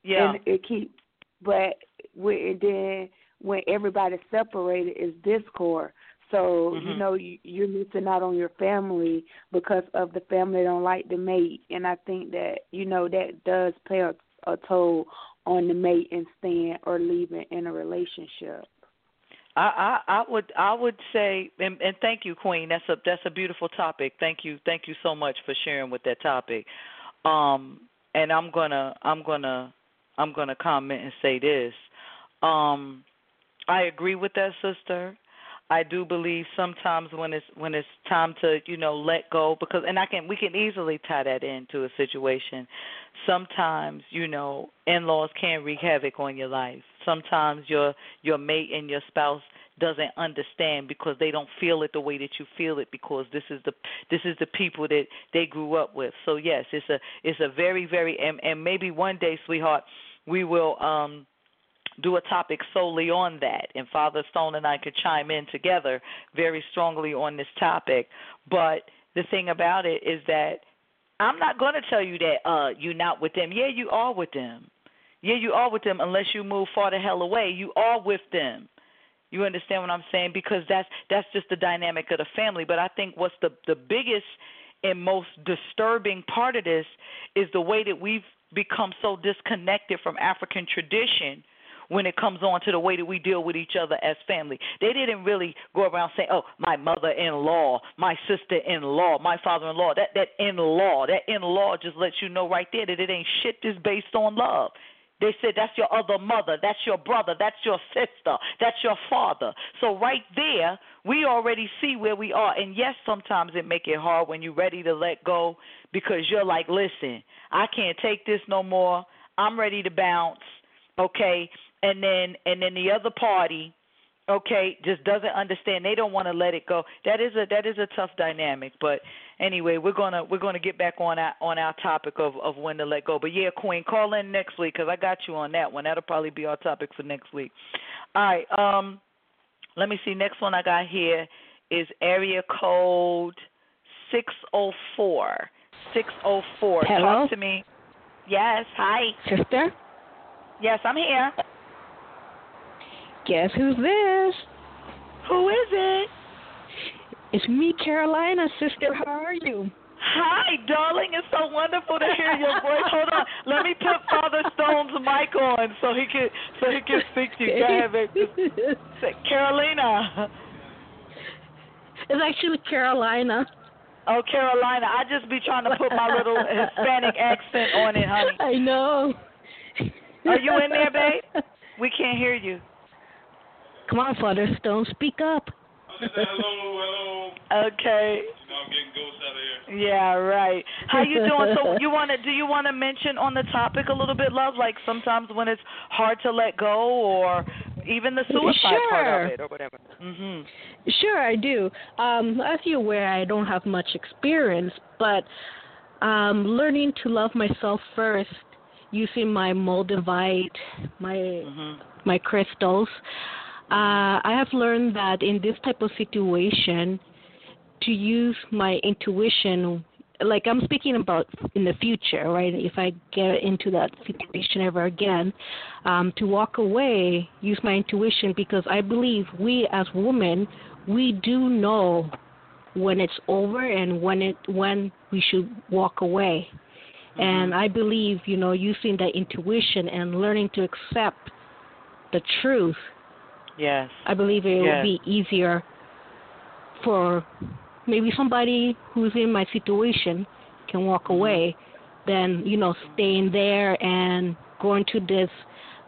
yeah. and it keeps but when then when everybody's separated is discord so you Mhm. know you, you're missing out on your family because of the family don't like the mate and i think that you know that does play a, a toll on the mate and staying or leaving in a relationship I, I I would I would say and, and thank you, Queen. That's a that's a beautiful topic. Thank you thank you so much for sharing with that topic. Um, and I'm gonna I'm gonna I'm gonna comment and say this. Um, I agree with that sister. I do believe sometimes when it's when it's time to you know let go because and I can we can easily tie that into a situation. Sometimes you know in-laws can wreak havoc on your life. Sometimes your your mate and your spouse doesn't understand because they don't feel it the way that you feel it because this is the this is the people that they grew up with. So yes, it's a it's a very very and and maybe one day, sweetheart, we will um do a topic solely on that and Father Stone and I could chime in together very strongly on this topic. But the thing about it is that I'm not going to tell you that uh you're not with them. Yeah, you are with them. Yeah, you are with them unless you move far the hell away. You are with them. You understand what I'm saying? Because that's that's just the dynamic of the family. But I think what's the the biggest and most disturbing part of this is the way that we've become so disconnected from African tradition when it comes on to the way that we deal with each other as family. They didn't really go around saying, "Oh, my mother-in-law, my sister-in-law, my father-in-law." That that in-law, that in-law just lets you know right there that it ain't shit that's based on love. They said that's your other mother, that's your brother, that's your sister, that's your father. So right there, we already see where we are. And yes, sometimes it make it hard when you're ready to let go because you're like, listen, I can't take this no more. I'm ready to bounce. Okay, and then and then the other party okay just doesn't understand. They don't want to let it go. That is a that is a tough dynamic but anyway we're going to we're going to get back on our on our topic of of when to let go. But yeah queen call in next week cuz i got you on that one. That'll probably be our topic for next week. All right um let me see. Next one i got here is area code 604 604 Hello? talk to me. Yes. Hi Sister, yes i'm here guess who's this? who is it It's me, Carolina. Sister, how are you? Hi, darling. It's so wonderful to hear your voice. Hold on. Let me put Father Stone's mic on so he can so he can speak to you. Go ahead, baby. Carolina. It's actually Carolina. Oh, Carolina. I just be trying to put my little Hispanic accent on it, honey. I know. Are you in there, babe? We can't hear you. Come on, Father Stone, speak up. hello, Okay. hello. I'm getting ghosts out of here. Yeah, right. How you doing? So you want to do you want to mention on the topic a little bit, love? Like sometimes when it's hard to let go, or even the suicide part of it, or whatever. Mhm. Sure, I do. Um, as you're aware, I don't have much experience, but um, learning to love myself first, using my moldavite, my Mhm. my crystals. Uh, I have learned that in this type of situation, to use my intuition, like I'm speaking about in the future, right? If I get into that situation ever again, um, to walk away, use my intuition because I believe we as women, we do know when it's over and when it when we should walk away. And I believe, you know, using that intuition and learning to accept the truth, Yes. I believe it Yes. will be easier for maybe somebody who's in my situation can walk away than, you know, staying there and going to this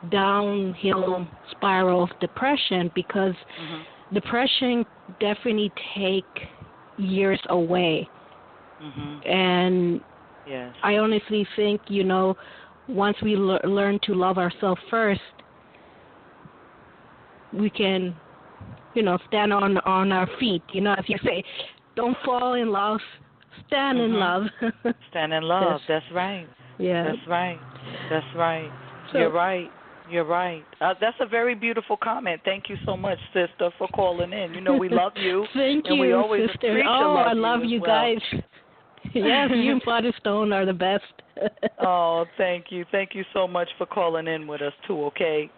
downhill spiral of depression because Mhm. depression definitely take years away Mhm. and Yes. I honestly think, you know, once we le- learn to love ourselves first, we can, you know, stand on on our feet. You know, if you say, don't fall in love, stand in Mhm. love. Stand in love. Yes. That's right. yeah. That's right. That's right. So- You're right. You're right. Uh, that's a very beautiful comment. Thank you so much, sister, for calling in. You know we love you. Thank and you, we always sister. oh, love I love you, you as well. guys. yes, you and Father Stone are the best. Oh, thank you. Thank you so much for calling in with us too, okay?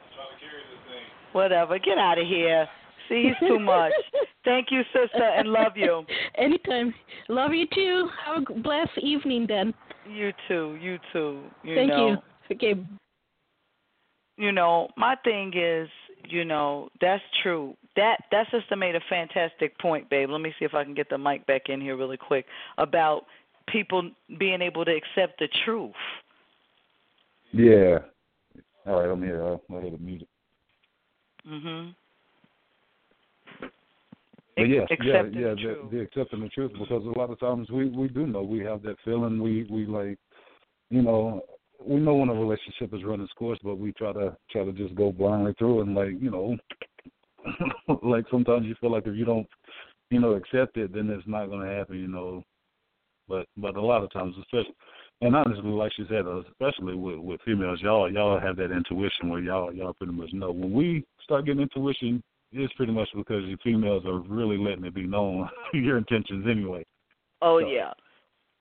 Whatever. Get out of here. See, he's too much. Thank you, sister, and love you. Anytime. Love you too. Have a blessed evening then. You too. You too. You Thank know. you. Okay. you know, my thing is, you know, that's true. That that sister made a fantastic point, babe. Let me see if I can get the mic back in here really quick about people being able to accept the truth. Yeah. All right, I'm here. I'll go ahead mute it. Mhm. But yes, yeah, yeah, the the accepting the truth because a lot of times we we do know we have that feeling we we like, you know, we know when a relationship is running its course, but we try to try to just go blindly through and like you know, like sometimes you feel like if you don't, you know, accept it, then it's not going to happen, you know. But but a lot of times, especially and honestly, like she said, uh, especially with with females, y'all y'all have that intuition where y'all y'all pretty much know when we start getting intuition it's pretty much because you females are really letting it be known your intentions anyway. Oh So- yeah.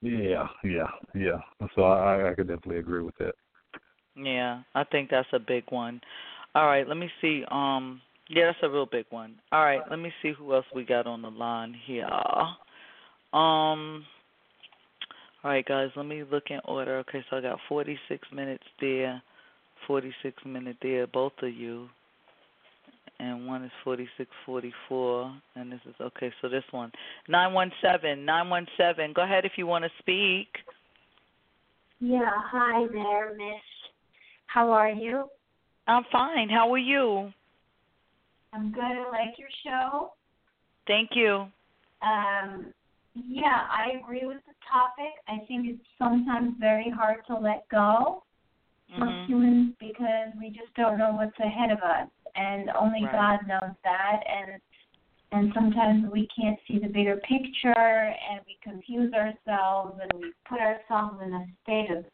Yeah, yeah, yeah. So I I could definitely agree with that. Yeah, I think that's a big one. All right, let me see. Um, yeah, that's a real big one. All right, let me see who else we got on the line here. Um, all right, guys, let me look in order. Okay, so I got 46 minutes there 46 minute there, both of you. And one is 4644, and this is okay. So this one, 917, 917. Go ahead if you want to speak. Yeah, hi there, Miss. How are you? I'm fine. How are you? I'm good. I like your show. Thank you. Um, yeah, I agree with the topic. I think it's sometimes very hard to let go for Mhm. humans because we just don't know what's ahead of us, and only Right. God knows that. And and sometimes we can't see the bigger picture, and we confuse ourselves, and we put ourselves in a state of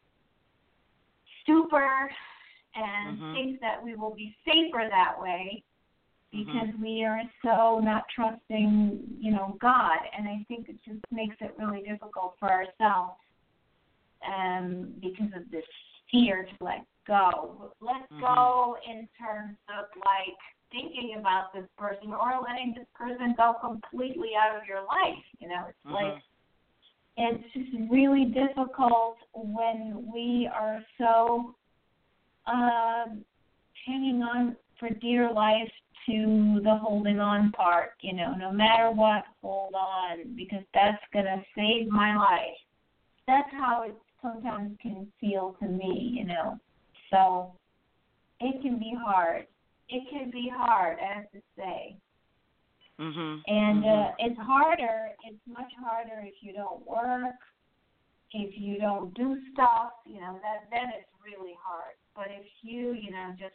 stupor, and Mhm. think that we will be safer that way Mm-hmm. because we are so not trusting, you know, God, and I think it just makes it really difficult for ourselves, um, because of this fear to let go. Let Mhm. go in terms of like thinking about this person or letting this person go completely out of your life. You know, it's like Mhm. it's just really difficult when we are so um hanging on for dear life to the holding on part, you know, no matter what, hold on because that's gonna save my life. That's how it sometimes can feel to me, you know. So it can be hard. It can be hard, I have to say. Mhm. And Mhm. uh, it's harder. It's much harder if you don't work, if you don't do stuff. You know that then it's really hard. But if you, you know, just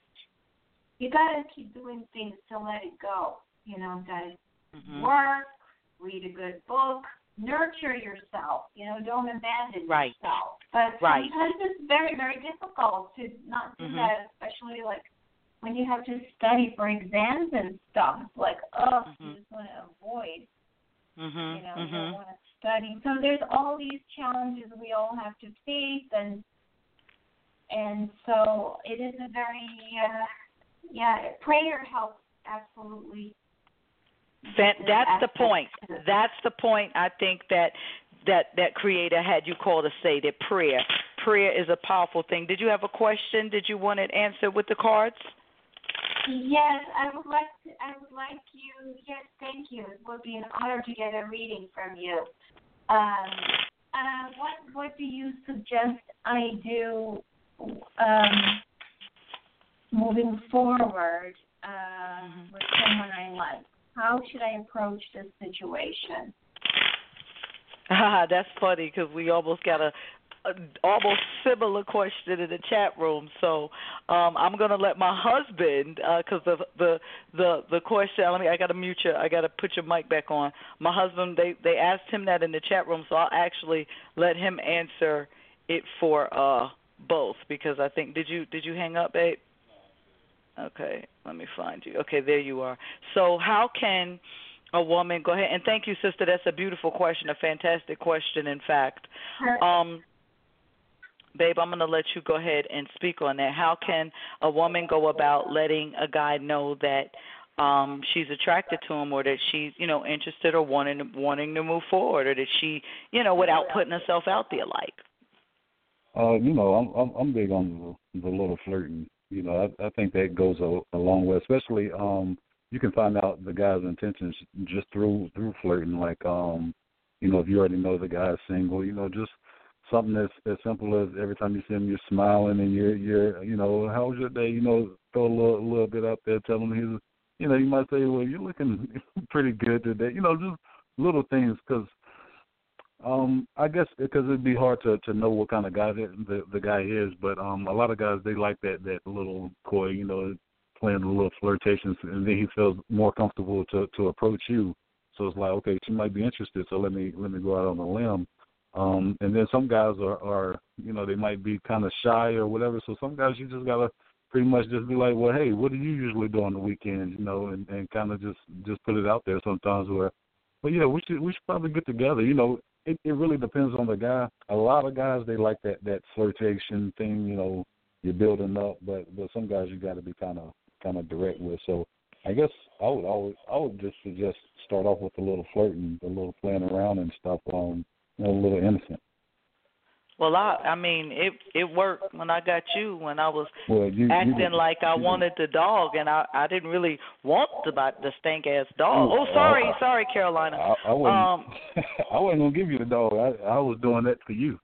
you gotta keep doing things to let it go. You know, gotta Mhm. work, read a good book, nurture yourself. You know, don't abandon Right. yourself. But Right. sometimes it's very, very difficult to not do Mhm. that, especially like when you have to study for exams and stuff. It's like, oh, you Mhm. just want to avoid. Mhm. You know, you don't want to study. So there's all these challenges we all have to face, and and so it is a very uh, yeah. Prayer helps absolutely. That that's the point. That's the point. I think that that that creator had you call to say that prayer prayer is a powerful thing. Did you have a question? Did you want it answered with the cards? Yes, I would like to, I would like you. Yes, thank you. It would be an honor to get a reading from you. Um, uh, what what do you suggest I do um, moving forward uh, with someone I like? How should I approach this situation? Ah, that's funny because we almost got a, a almost similar question in the chat room. So um, I'm gonna let my husband because the the the the question. Let me. I gotta mute you. I gotta put your mic back on. My husband. They they asked him that in the chat room, so I'll actually let him answer it for uh both because I think did you did you hang up, babe? Okay, let me find you. Okay, there you are. So how can a woman go ahead and thank you sister that's a beautiful question a fantastic question in fact um babe i'm going to let you go ahead and speak on that how can a woman go about letting a guy know that um she's attracted to him or that she's you know interested or wanting wanting to move forward or that she you know without putting herself out there like Uh, you know, I'm I'm, I'm big on the, the little flirting. You know, I, I think that goes a, a long way. Especially, um, you can find out the guy's intentions just through through flirting. Like, um, you know, if you already know the guy's single, you know, just something as as simple as every time you see him, you're smiling and you're you're you know, how was your day? You know, throw a little a little bit out there, tell him he's, you know, you might say, well, you're looking pretty good today. You know, just little things because um, I guess because it'd be hard to to know what kind of guy that the the guy is, but um, a lot of guys they like that that little coy, you know, playing a little flirtations, and then he feels more comfortable to to approach you. So it's like, okay, she might be interested, so let me let me go out on a limb. Um, and then some guys are are you know they might be kind of shy or whatever. So some guys you just gotta pretty much just be like, well, hey, what do you usually do on the weekends, you know, and and kind of just just put it out there sometimes where, well, yeah, we should we should probably get together, you know it, it really depends on the guy. A lot of guys they like that that flirtation thing, you know, you're building up, but but some guys you got to be kind of kind of direct with. So I guess I would always I would just suggest start off with a little flirting, a little playing around and stuff, um, you know, a little innocent. Well, I I mean it it worked when I got you when I was well, you, acting you, like I wanted the dog and I I didn't really want the the stank ass dog. Oh, sorry, I, sorry, Carolina. I, I wasn't um, I wasn't gonna give you the dog. I I was doing that for you.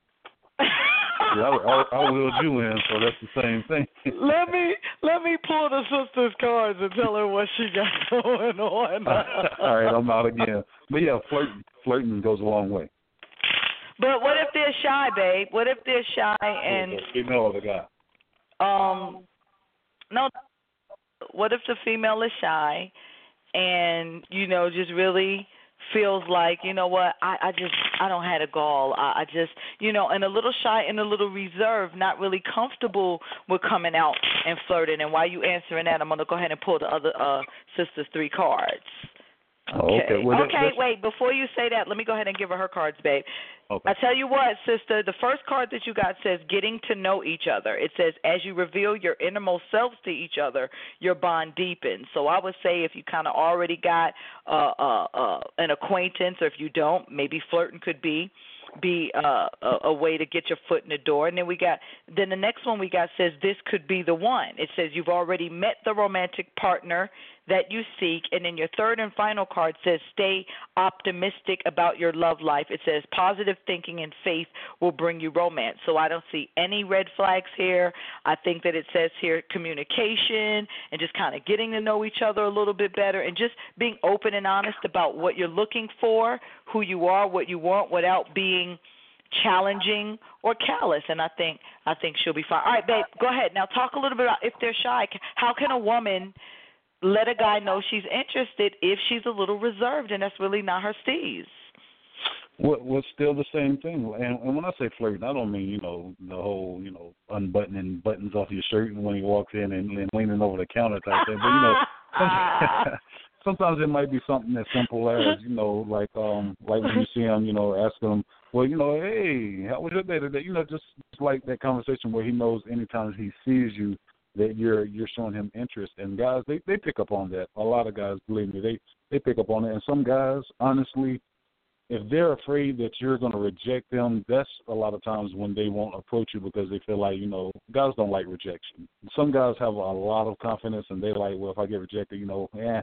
yeah, I, I, I willed you in, so that's the same thing. let me let me pull the sister's cards and tell her what she got going on. All right, I'm out again. But yeah, flirting flirting goes a long way. But what if they're shy, babe? What if they're shy and the female or the guy? Um, no. What if the female is shy, and you know just really feels like you know what I I just I don't have a gall I, I just you know and a little shy and a little reserved not really comfortable with coming out and flirting and while you answering that I'm gonna go ahead and pull the other uh sister's three cards. Oh, okay. Well, okay, wait. Before you say that, let me go ahead and give her her cards, babe. Okay. I tell you what, sister, the first card that you got says getting to know each other. It says as you reveal your innermost selves to each other, your bond deepens. So I would say if you kind of already got uh, uh, uh, an acquaintance, or if you don't, maybe flirting could be be uh, a, a way to get your foot in the door. And then we got then the next one we got says this could be the one. It says you've already met the romantic partner that you seek. And then your third and final card says stay optimistic about your love life. It says positive thinking and faith will bring you romance. So I don't see any red flags here. I think that it says here communication and just kind of getting to know each other a little bit better and just being open and honest about what you're looking for, who you are, what you want without being challenging or callous and I think I think she'll be fine. All right, babe, go ahead. Now talk a little bit about if they're shy. How can a woman let a guy know she's interested if she's a little reserved and that's really not her steez. Well, well, still the same thing. And, and when I say flirting, I don't mean you know the whole you know unbuttoning buttons off your shirt when he walks in and, and leaning over the counter type thing. But you know, sometimes, it might be something as simple as you know, like um, like when you see him, you know, ask him, well, you know, hey, how was your day today? You know, just like that conversation where he knows anytime he sees you, that you're you're showing him interest. And guys, they they pick up on that. A lot of guys, believe me, they they pick up on it. And some guys, honestly, if they're afraid that you're going to reject them, that's a lot of times when they won't approach you because they feel like you know guys don't like rejection. Some guys have a lot of confidence and they like, well, if I get rejected, you know, yeah.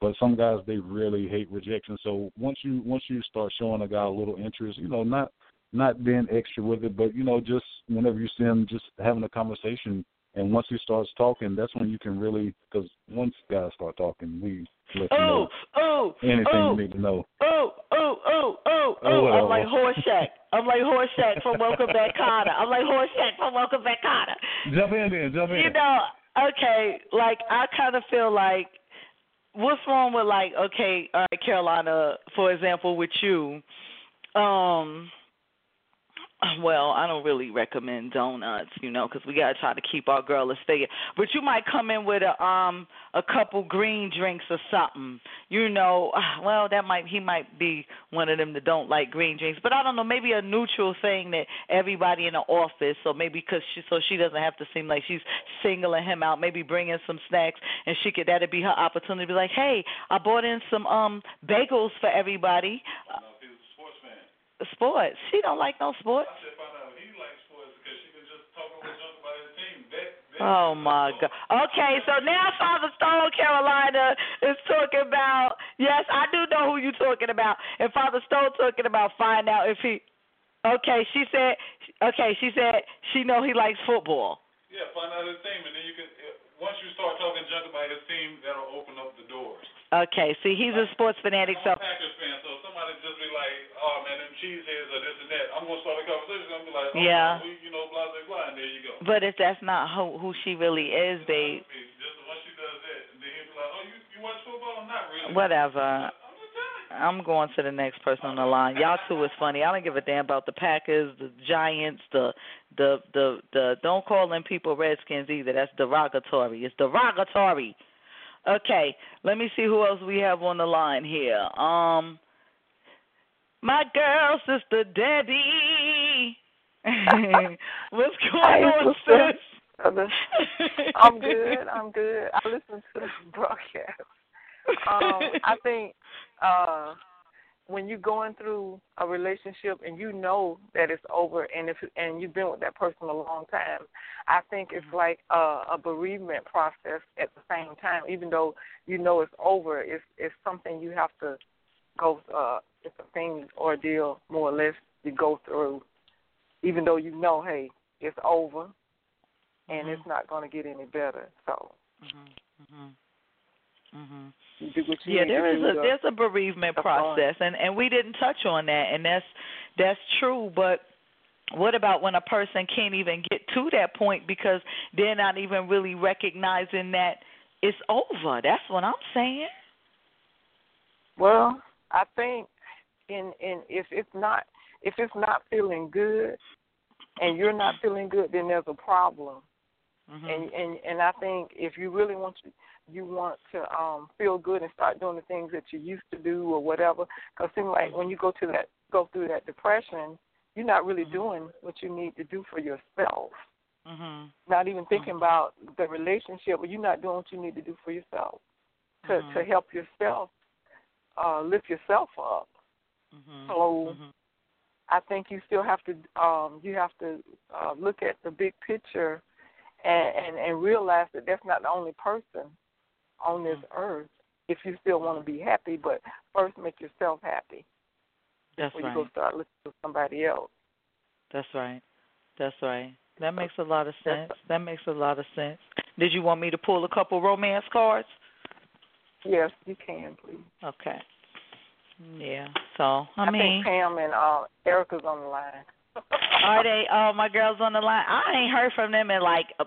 But some guys they really hate rejection. So once you once you start showing a guy a little interest, you know, not not being extra with it, but you know, just whenever you see him, just having a conversation and once he starts talking, that's when you can really, because once guys start talking, we let you oh, know oh, anything oh, you need to know. Oh, oh, oh, oh, oh! Oh, I'm like Horshack. I'm like Horshack from Welcome Back Kotter. I'm like Horshack from Welcome Back Kotter. Jump in, then. Jump in. You know, okay. Like I kind of feel like, what's wrong with like, okay, all right, Carolina, for example, with you, um well, I don't really recommend donuts, you know, because we gotta try to keep our girl a figure. But you might come in with a um a couple green drinks or something, you know. Well, that might he might be one of them that don't like green drinks, but I don't know. Maybe a neutral thing that everybody in the office, or maybe because she so she doesn't have to seem like she's singling him out. Maybe bring in some snacks, and she could that'd be her opportunity to be like, hey, I bought in some um bagels for everybody. Uh, sports. She don't like no sports. Oh my God. Okay, so now Father Stone Carolina is talking about. Yes, I do know who you're talking about, and Father Stone talking about find out if he. Okay, she said. Okay, she said she know he likes football. Yeah, find out his team, and then you can. Uh, once you start talking junk about his team, that'll open up the doors. Okay, see, he's a sports fanatic, so. Packers fan, so somebody just be like, "Oh man, them cheeseheads or this and that." I'm gonna start a conversation. I'm gonna be like, oh, "Yeah, we, you know, blah blah blah," and there you go. But if that's not who who she really is, babe. Just once she does that, then he'll be like, "Oh, you you watch football? Not really." Whatever. I'm going to the next person on the line. Y'all two is funny. I don't give a damn about the Packers, the Giants, the the the the. Don't call them people Redskins either. That's derogatory. It's derogatory. Okay, let me see who else we have on the line here. Um, my girl, sister Debbie. What's going hey, on, sis? I'm good. I'm good. I listen to the broadcast. Um, I think uh, when you're going through a relationship and you know that it's over and if and you've been with that person a long time i think it's like a, a bereavement process at the same time even though you know it's over it's it's something you have to go uh it's a thing ordeal more or less you go through even though you know hey it's over and Mhm. it's not going to get any better so Mhm. Mhm. Mhm. you do Yeah, there is a there's a bereavement process, and and we didn't touch on that, and that's that's true. But what about when a person can't even get to that point because they're not even really recognizing that it's over? That's what I'm saying. Well, I think in in if it's not if it's not feeling good and you're not feeling good, then there's a problem. Mm-hmm. And and and I think if you really want to you want to um feel good and start doing the things that you used to do or whatever, because seems like when you go to that go through that depression, you're not really doing what you need to do for yourself. Mhm. Not even thinking about the relationship, but you're not doing what you need to do for yourself to to help yourself uh lift yourself up. Mhm. So Mhm. I think you still have to um you have to uh look at the big picture and and, and realize that that's not the only person on this Mm-hmm. earth if you still want to be happy, but first make yourself happy That's before right. you go start looking for somebody else. That's right. That's right. That makes a lot of sense. That makes a lot of sense. Did you want me to pull a couple romance cards? Yes, you can, please. Okay. Yeah. So I, mean, think Pam and uh Erica's on the line. are they? Oh, my girls on the line. I ain't heard from them in like a,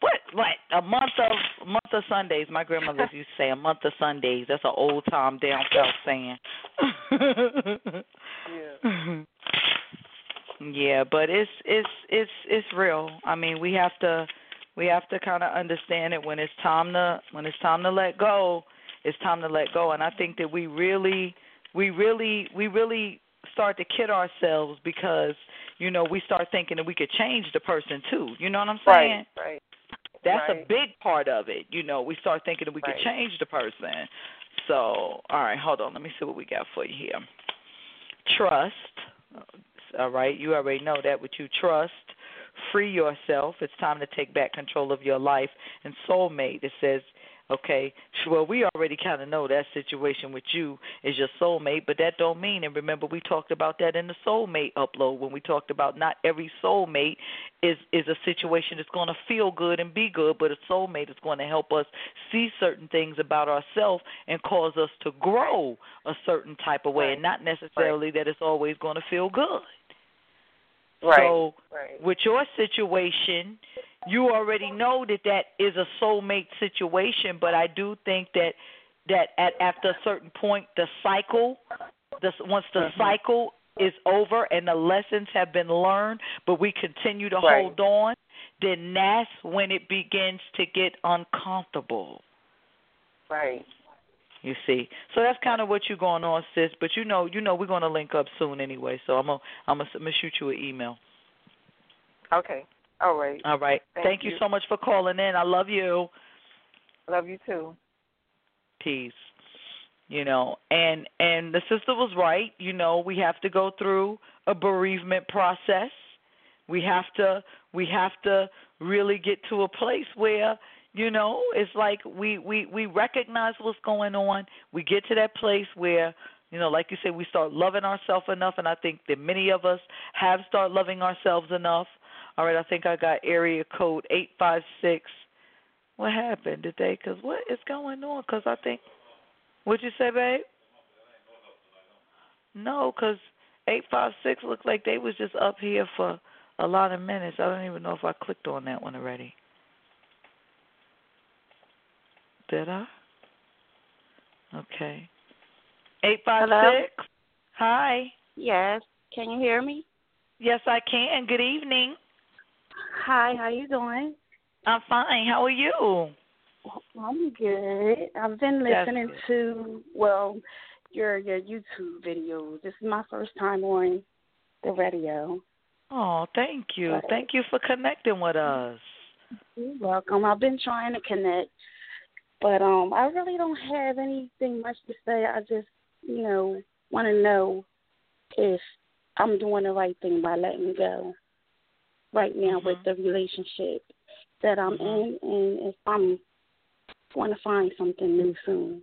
what? What? A month of month of Sundays. My grandmother used to say a month of Sundays. That's an old time down south saying. yeah. Yeah, but it's it's it's it's real. I mean, we have to we have to kind of understand it when it's time to when it's time to let go. It's time to let go, and I think that we really we really we really start to kid ourselves because you know we start thinking that we could change the person too. You know what I'm saying? Right, right. That's a big part of it. You know, we start thinking that we Right. could change the person. So, all right, hold on. Let me see what we got for you here. Trust. All right, you already know that. With you, trust. Free yourself. It's time to take back control of your life. And soulmate. It says, okay, well, we already kind of know that situation with you is your soulmate, but that don't mean. And remember, we talked about that in the soulmate upload when we talked about not every soulmate is is a situation that's going to feel good and be good, but a soulmate is going to help us see certain things about ourselves and cause us to grow a certain type of way, and not necessarily that it's always going to feel good. Right. So, right. with your situation, you already know that that is a soulmate situation, but I do think that that at after a certain point, the cycle, the once the Mhm. cycle is over and the lessons have been learned, but we continue to Right. hold on, then that's when it begins to get uncomfortable. Right. You see, so that's kind of what you're going on, sis. But you know, you know, we're going to link up soon anyway. So I'm gonna, I'm gonna, I'm gonna shoot you an email. Okay. All right. All right. Thank you you. so much for calling in. I love you. Love you too. Peace. You know, and and the sister was right. You know, we have to go through a bereavement process. We have to we have to really get to a place where you know it's like we we we recognize what's going on. We get to that place where you know, like you said, we start loving ourselves enough, and I think that many of us have started loving ourselves enough. All right, I think I got area code eight five six. What happened? Did they? Cause what is going on? Cause I think. What'd you say, babe? No, cause eight five six looked like they was just up here for a lot of minutes. I don't even know if I clicked on that one already. Did I? Okay. Eight five six. Hi. Yes. Can you hear me? Yes, I can. Good evening. Hi, how you doing? I'm fine. How are you? I'm good. I've been listening to well your your YouTube videos. This is my first time on the radio. Oh, thank you. Right. Thank you for connecting with us. You're welcome. I've been trying to connect, but um, I really don't have anything much to say. I just, you know, want to know if I'm doing the right thing by letting go right now with the relationship that I'm in, and if I'm going to find something new soon.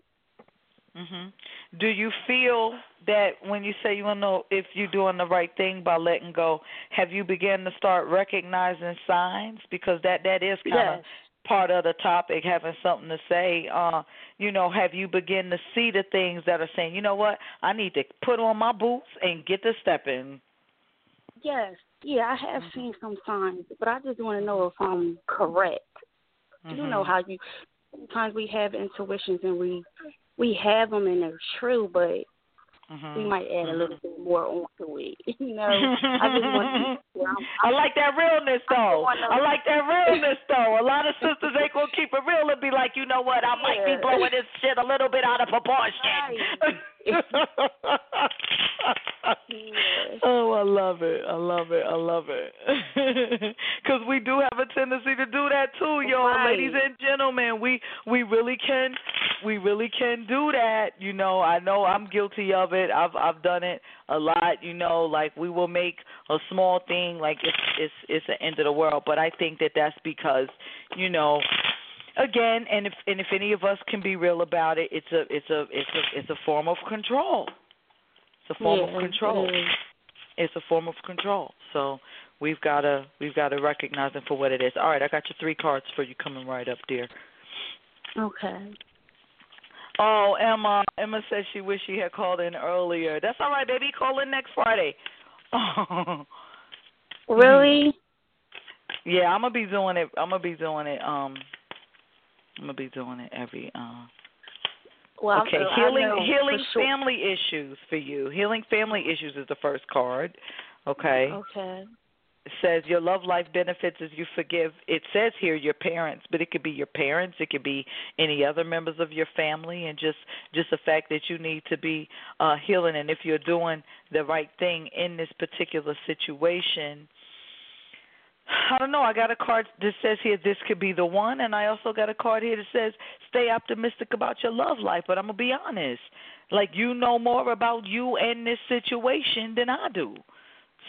Mhm. Do you feel that when you say you want to know if you're doing the right thing by letting go, have you begun to start recognizing signs because that that is kind of Yes. Part of the topic having something to say uh you know have you begin to see the things that are saying you know what i need to put on my boots and get to stepping Yes, yeah, I have seen some signs, but I just want to know if I'm correct. You know Mhm. how you sometimes we have intuitions and we we have them and they're true, but Mhm. we might add a little bit more onto it. You know, I just want to. I'm, like that realness though. I like that realness though. A lot of sisters ain't gonna keep it real and be like, you know what, I might be blowing this shit a little bit out of proportion. oh, I love it. I love it. I love it. Because we do have a tendency to do that too, yo, Right. ladies and gentlemen. We we really can we really can do that. You know, I know I'm guilty of it. I've I've done it a lot. You know, like we will make a small thing like it's it's it's the end of the world. But I think that that's because you know again and if and if any of us can be real about it it's a it's a it's a it's a form of control. It's a form Yeah, of control. it it's a form of control. So we've got to we've got to recognize it for what it is. All right i got your three cards for you coming right up dear. Okay. oh emma. Emma says she wished she had called in earlier. That's all right baby. Call in next friday. Oh. Really? yeah i'm gonna be doing it i'm gonna be doing it um i'm gonna be doing it every uh Well, okay, I, healing healing sure. family issues for you. Healing family issues is the first card. Okay. Okay. It says your love life benefits as you forgive. It says here your parents, but it could be your parents, it could be any other members of your family and just just the fact that you need to be uh healing and if you're doing the right thing in this particular situation, I don't know. I got a card that says here this could be the one, and I also got a card here that says stay optimistic about your love life. But I'm gonna be honest, like you know more about you and this situation than I do.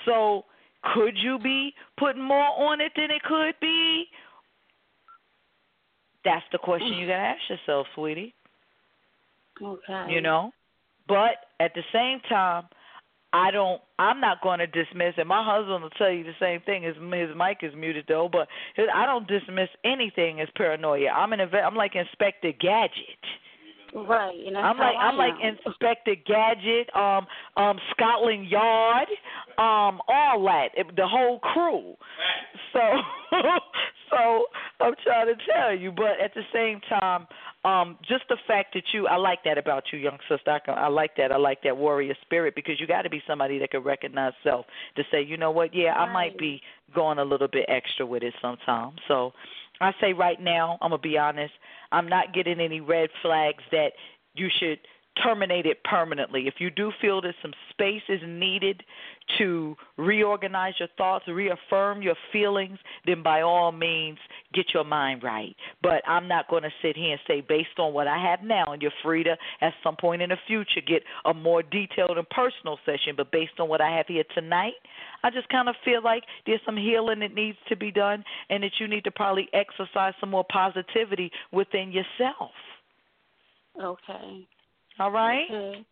So could you be putting more on it than it could be? That's the question you gotta ask yourself, sweetie. Okay. You know, but at the same time, I don't. I'm not going to dismiss, and my husband will tell you the same thing. His his mic is muted though, but I don't dismiss anything as paranoia. I'm an I'm like Inspector Gadget. Right. And I'm like I'm like. Inspector Gadget, um, um, Scotland Yard, um, all that, the whole crew. So, so I'm trying to tell you, but at the same time, um, just the fact that you, I like that about you, young sister. I, can, I like that. I like that warrior spirit because you got to be somebody that can recognize self to say, you know what, yeah, I might be going a little bit extra with it sometimes. So, I say right now, I'm gonna be honest. I'm not getting any red flags that you should terminate it permanently. If you do feel that some space is needed to reorganize your thoughts, reaffirm your feelings, then by all means get your mind right. But I'm not going to sit here and say based on what I have now, and you're free to at some point in the future get a more detailed and personal session. But based on what I have here tonight, I just kind of feel like there's some healing that needs to be done, and that you need to probably exercise some more positivity within yourself. Okay. All right. Okay.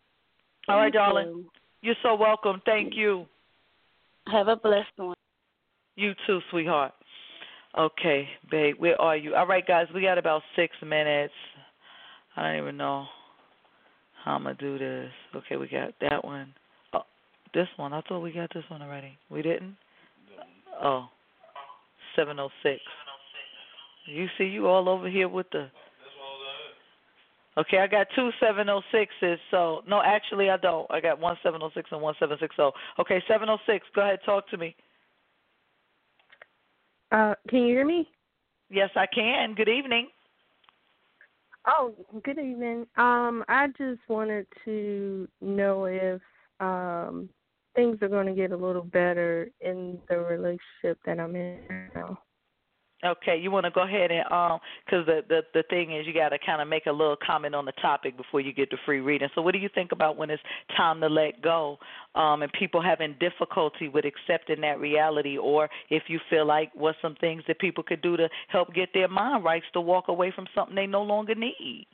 All right, darling. you. You're so welcome. Thank you. Have a blessed one. You too, sweetheart. Okay, babe, where are you? All right, guys, we got about six minutes. I don't even know how I'm gonna do this. Okay, we got that one. Oh, this one. I thought we got this one already. We didn't. Oh, seven oh six. You see, you all over here with the. Okay, I got two seven oh sixes. So no, actually I don't. I got one seven oh six and one seven six oh. Okay, seven oh six. Go ahead, talk to me. Uh, can you hear me? Yes, I can. Good evening. Oh, good evening. Um, I just wanted to know if um things are going to get a little better in the relationship that I'm in now. Okay, you want to go ahead and um, because the the the thing is, you got to kind of make a little comment on the topic before you get to free reading. So, what do you think about when it's time to let go, um, and people having difficulty with accepting that reality, or if you feel like what some things that people could do to help get their mind rights to walk away from something they no longer need?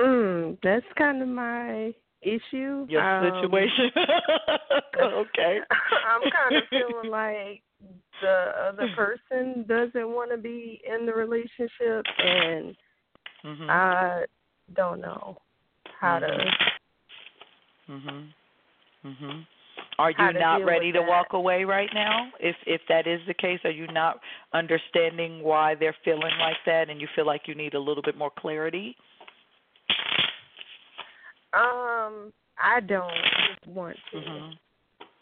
Mm, that's kind of my issue. Your Um, situation. okay. I'm kind of feeling like the other person doesn't want to be in the relationship, and Mhm. I don't know how to. Mhm. Mhm. Are you not ready to that. walk away right now? If if that is the case, are you not understanding why they're feeling like that, and you feel like you need a little bit more clarity? Um, I don't want to. Mhm.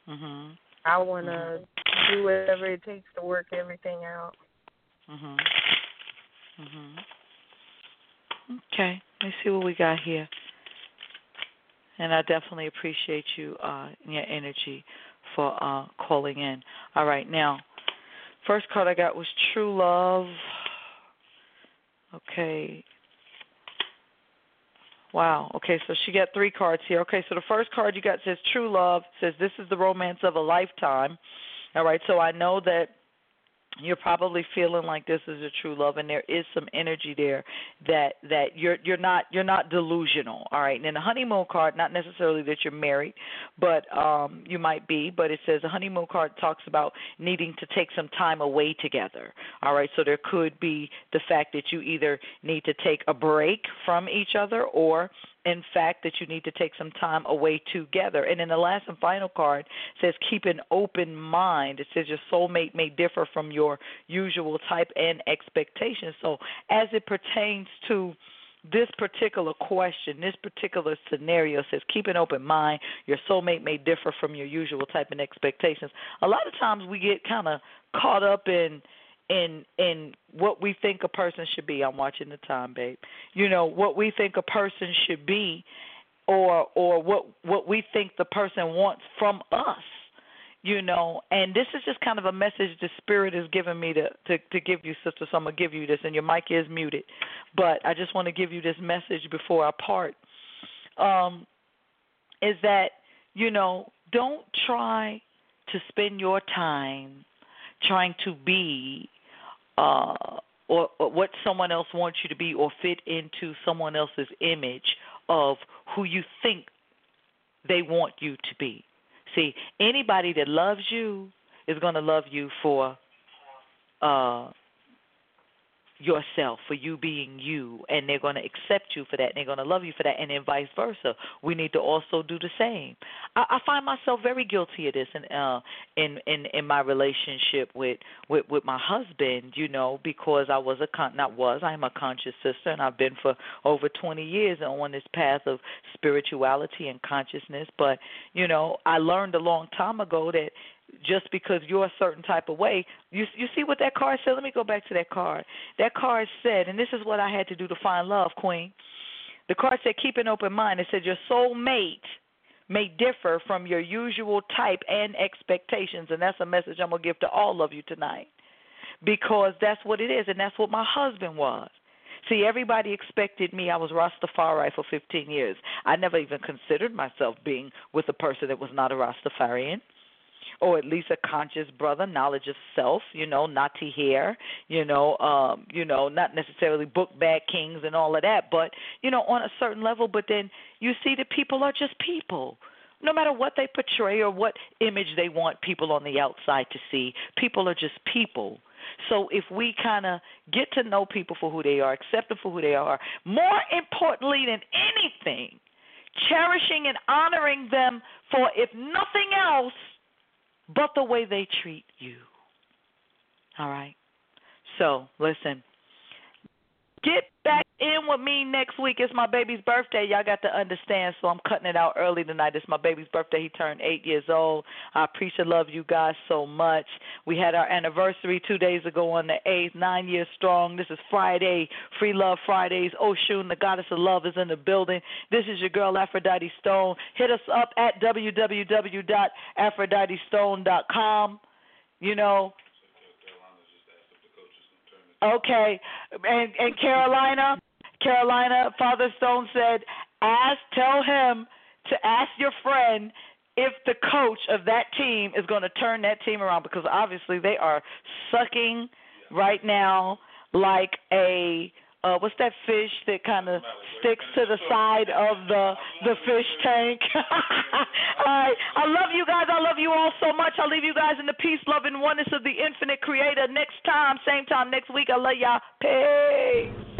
Mhm. I want to do whatever it takes to work everything out. Mhm. Mhm. Okay. Let's see what we got here. And I definitely appreciate you uh your energy for uh calling in. All right, now first card I got was True Love. Okay. Wow. Okay, so she got three cards here. Okay, so the first card you got says True Love, says this is the romance of a lifetime. All right, so I know that you're probably feeling like this is a true love and there is some energy there that that you're you're not you're not delusional. All right and then the honeymoon card not necessarily that you're married but um you might be but it says the honeymoon card talks about needing to take some time away together. All right so there could be the fact that you either need to take a break from each other or in fact that you need to take some time away together. And in the last and final card says keep an open mind. It says your soulmate may differ from your usual type and expectations. So as it pertains to this particular question, this particular scenario says keep an open mind. Your soulmate may differ from your usual type and expectations. A lot of times we get kind of caught up in in in what we think a person should be. I'm watching the time, babe. You know what we think a person should be, or or what what we think the person wants from us. You know, and this is just kind of a message the spirit is giving me to to to give you, sister. So I'm gonna give you this, and your mic is muted, but I just want to give you this message before I part. Um, is that you know don't try to spend your time trying to be uh, or, or what someone else wants you to be or fit into someone else's image of who you think they want you to be. See, anybody that loves you is going to love you for uh yourself for you being you and they're going to accept you for that and they're going to love you for that and then vice versa. We need to also do the same. I, I find myself very guilty of this in uh in in in my relationship with with with my husband you know because i was a con not was i am a conscious sister and i've been for over 20 years on this path of spirituality and consciousness. But you know i learned a long time ago that just because you're a certain type of way. You you see what that card said? Let me go back to that card. That card said, and this is what I had to do to find love, Queen. The card said, keep an open mind. It said your soul mate may differ from your usual type and expectations, and that's a message I'm gonna give to all of you tonight, because that's what it is, and that's what my husband was. See, everybody expected me. I was Rastafari for 15 years. I never even considered myself being with a person that was not a Rastafarian or at least a conscious brother, knowledge of self, you know, not to hear, you know, um, you know, not necessarily book bag kings and all of that, but you know, on a certain level. But then you see that people are just people. No matter what they portray or what image they want people on the outside to see, people are just people. So if we kind of get to know people for who they are, accept them for who they are, more importantly than anything, cherishing and honoring them for, if nothing else, but the way they treat you. All right? So, listen. Get back in with me next week. It's my baby's birthday. Y'all got to understand, so I'm cutting it out early tonight. It's my baby's birthday. He turned eight years old. I appreciate love you guys so much. We had our anniversary two days ago on the 8th, nine years strong. This is Friday, Free Love Fridays. Oh, Oshun, the goddess of love, is in the building. This is your girl, Aphrodite Stone. Hit us up at www.aphroditestone.com. You know, Okay, and and Carolina, Carolina, Father Stone said, ask, tell him to ask your friend if the coach of that team is going to turn that team around because obviously they are sucking right now like a uh what's that fish that kind of sticks to the side of the the fish tank? All right. I love you guys. I love you all so much. I'll leave you guys in the peace love and oneness of the infinite creator. Next time same time next week. I love y'all. Peace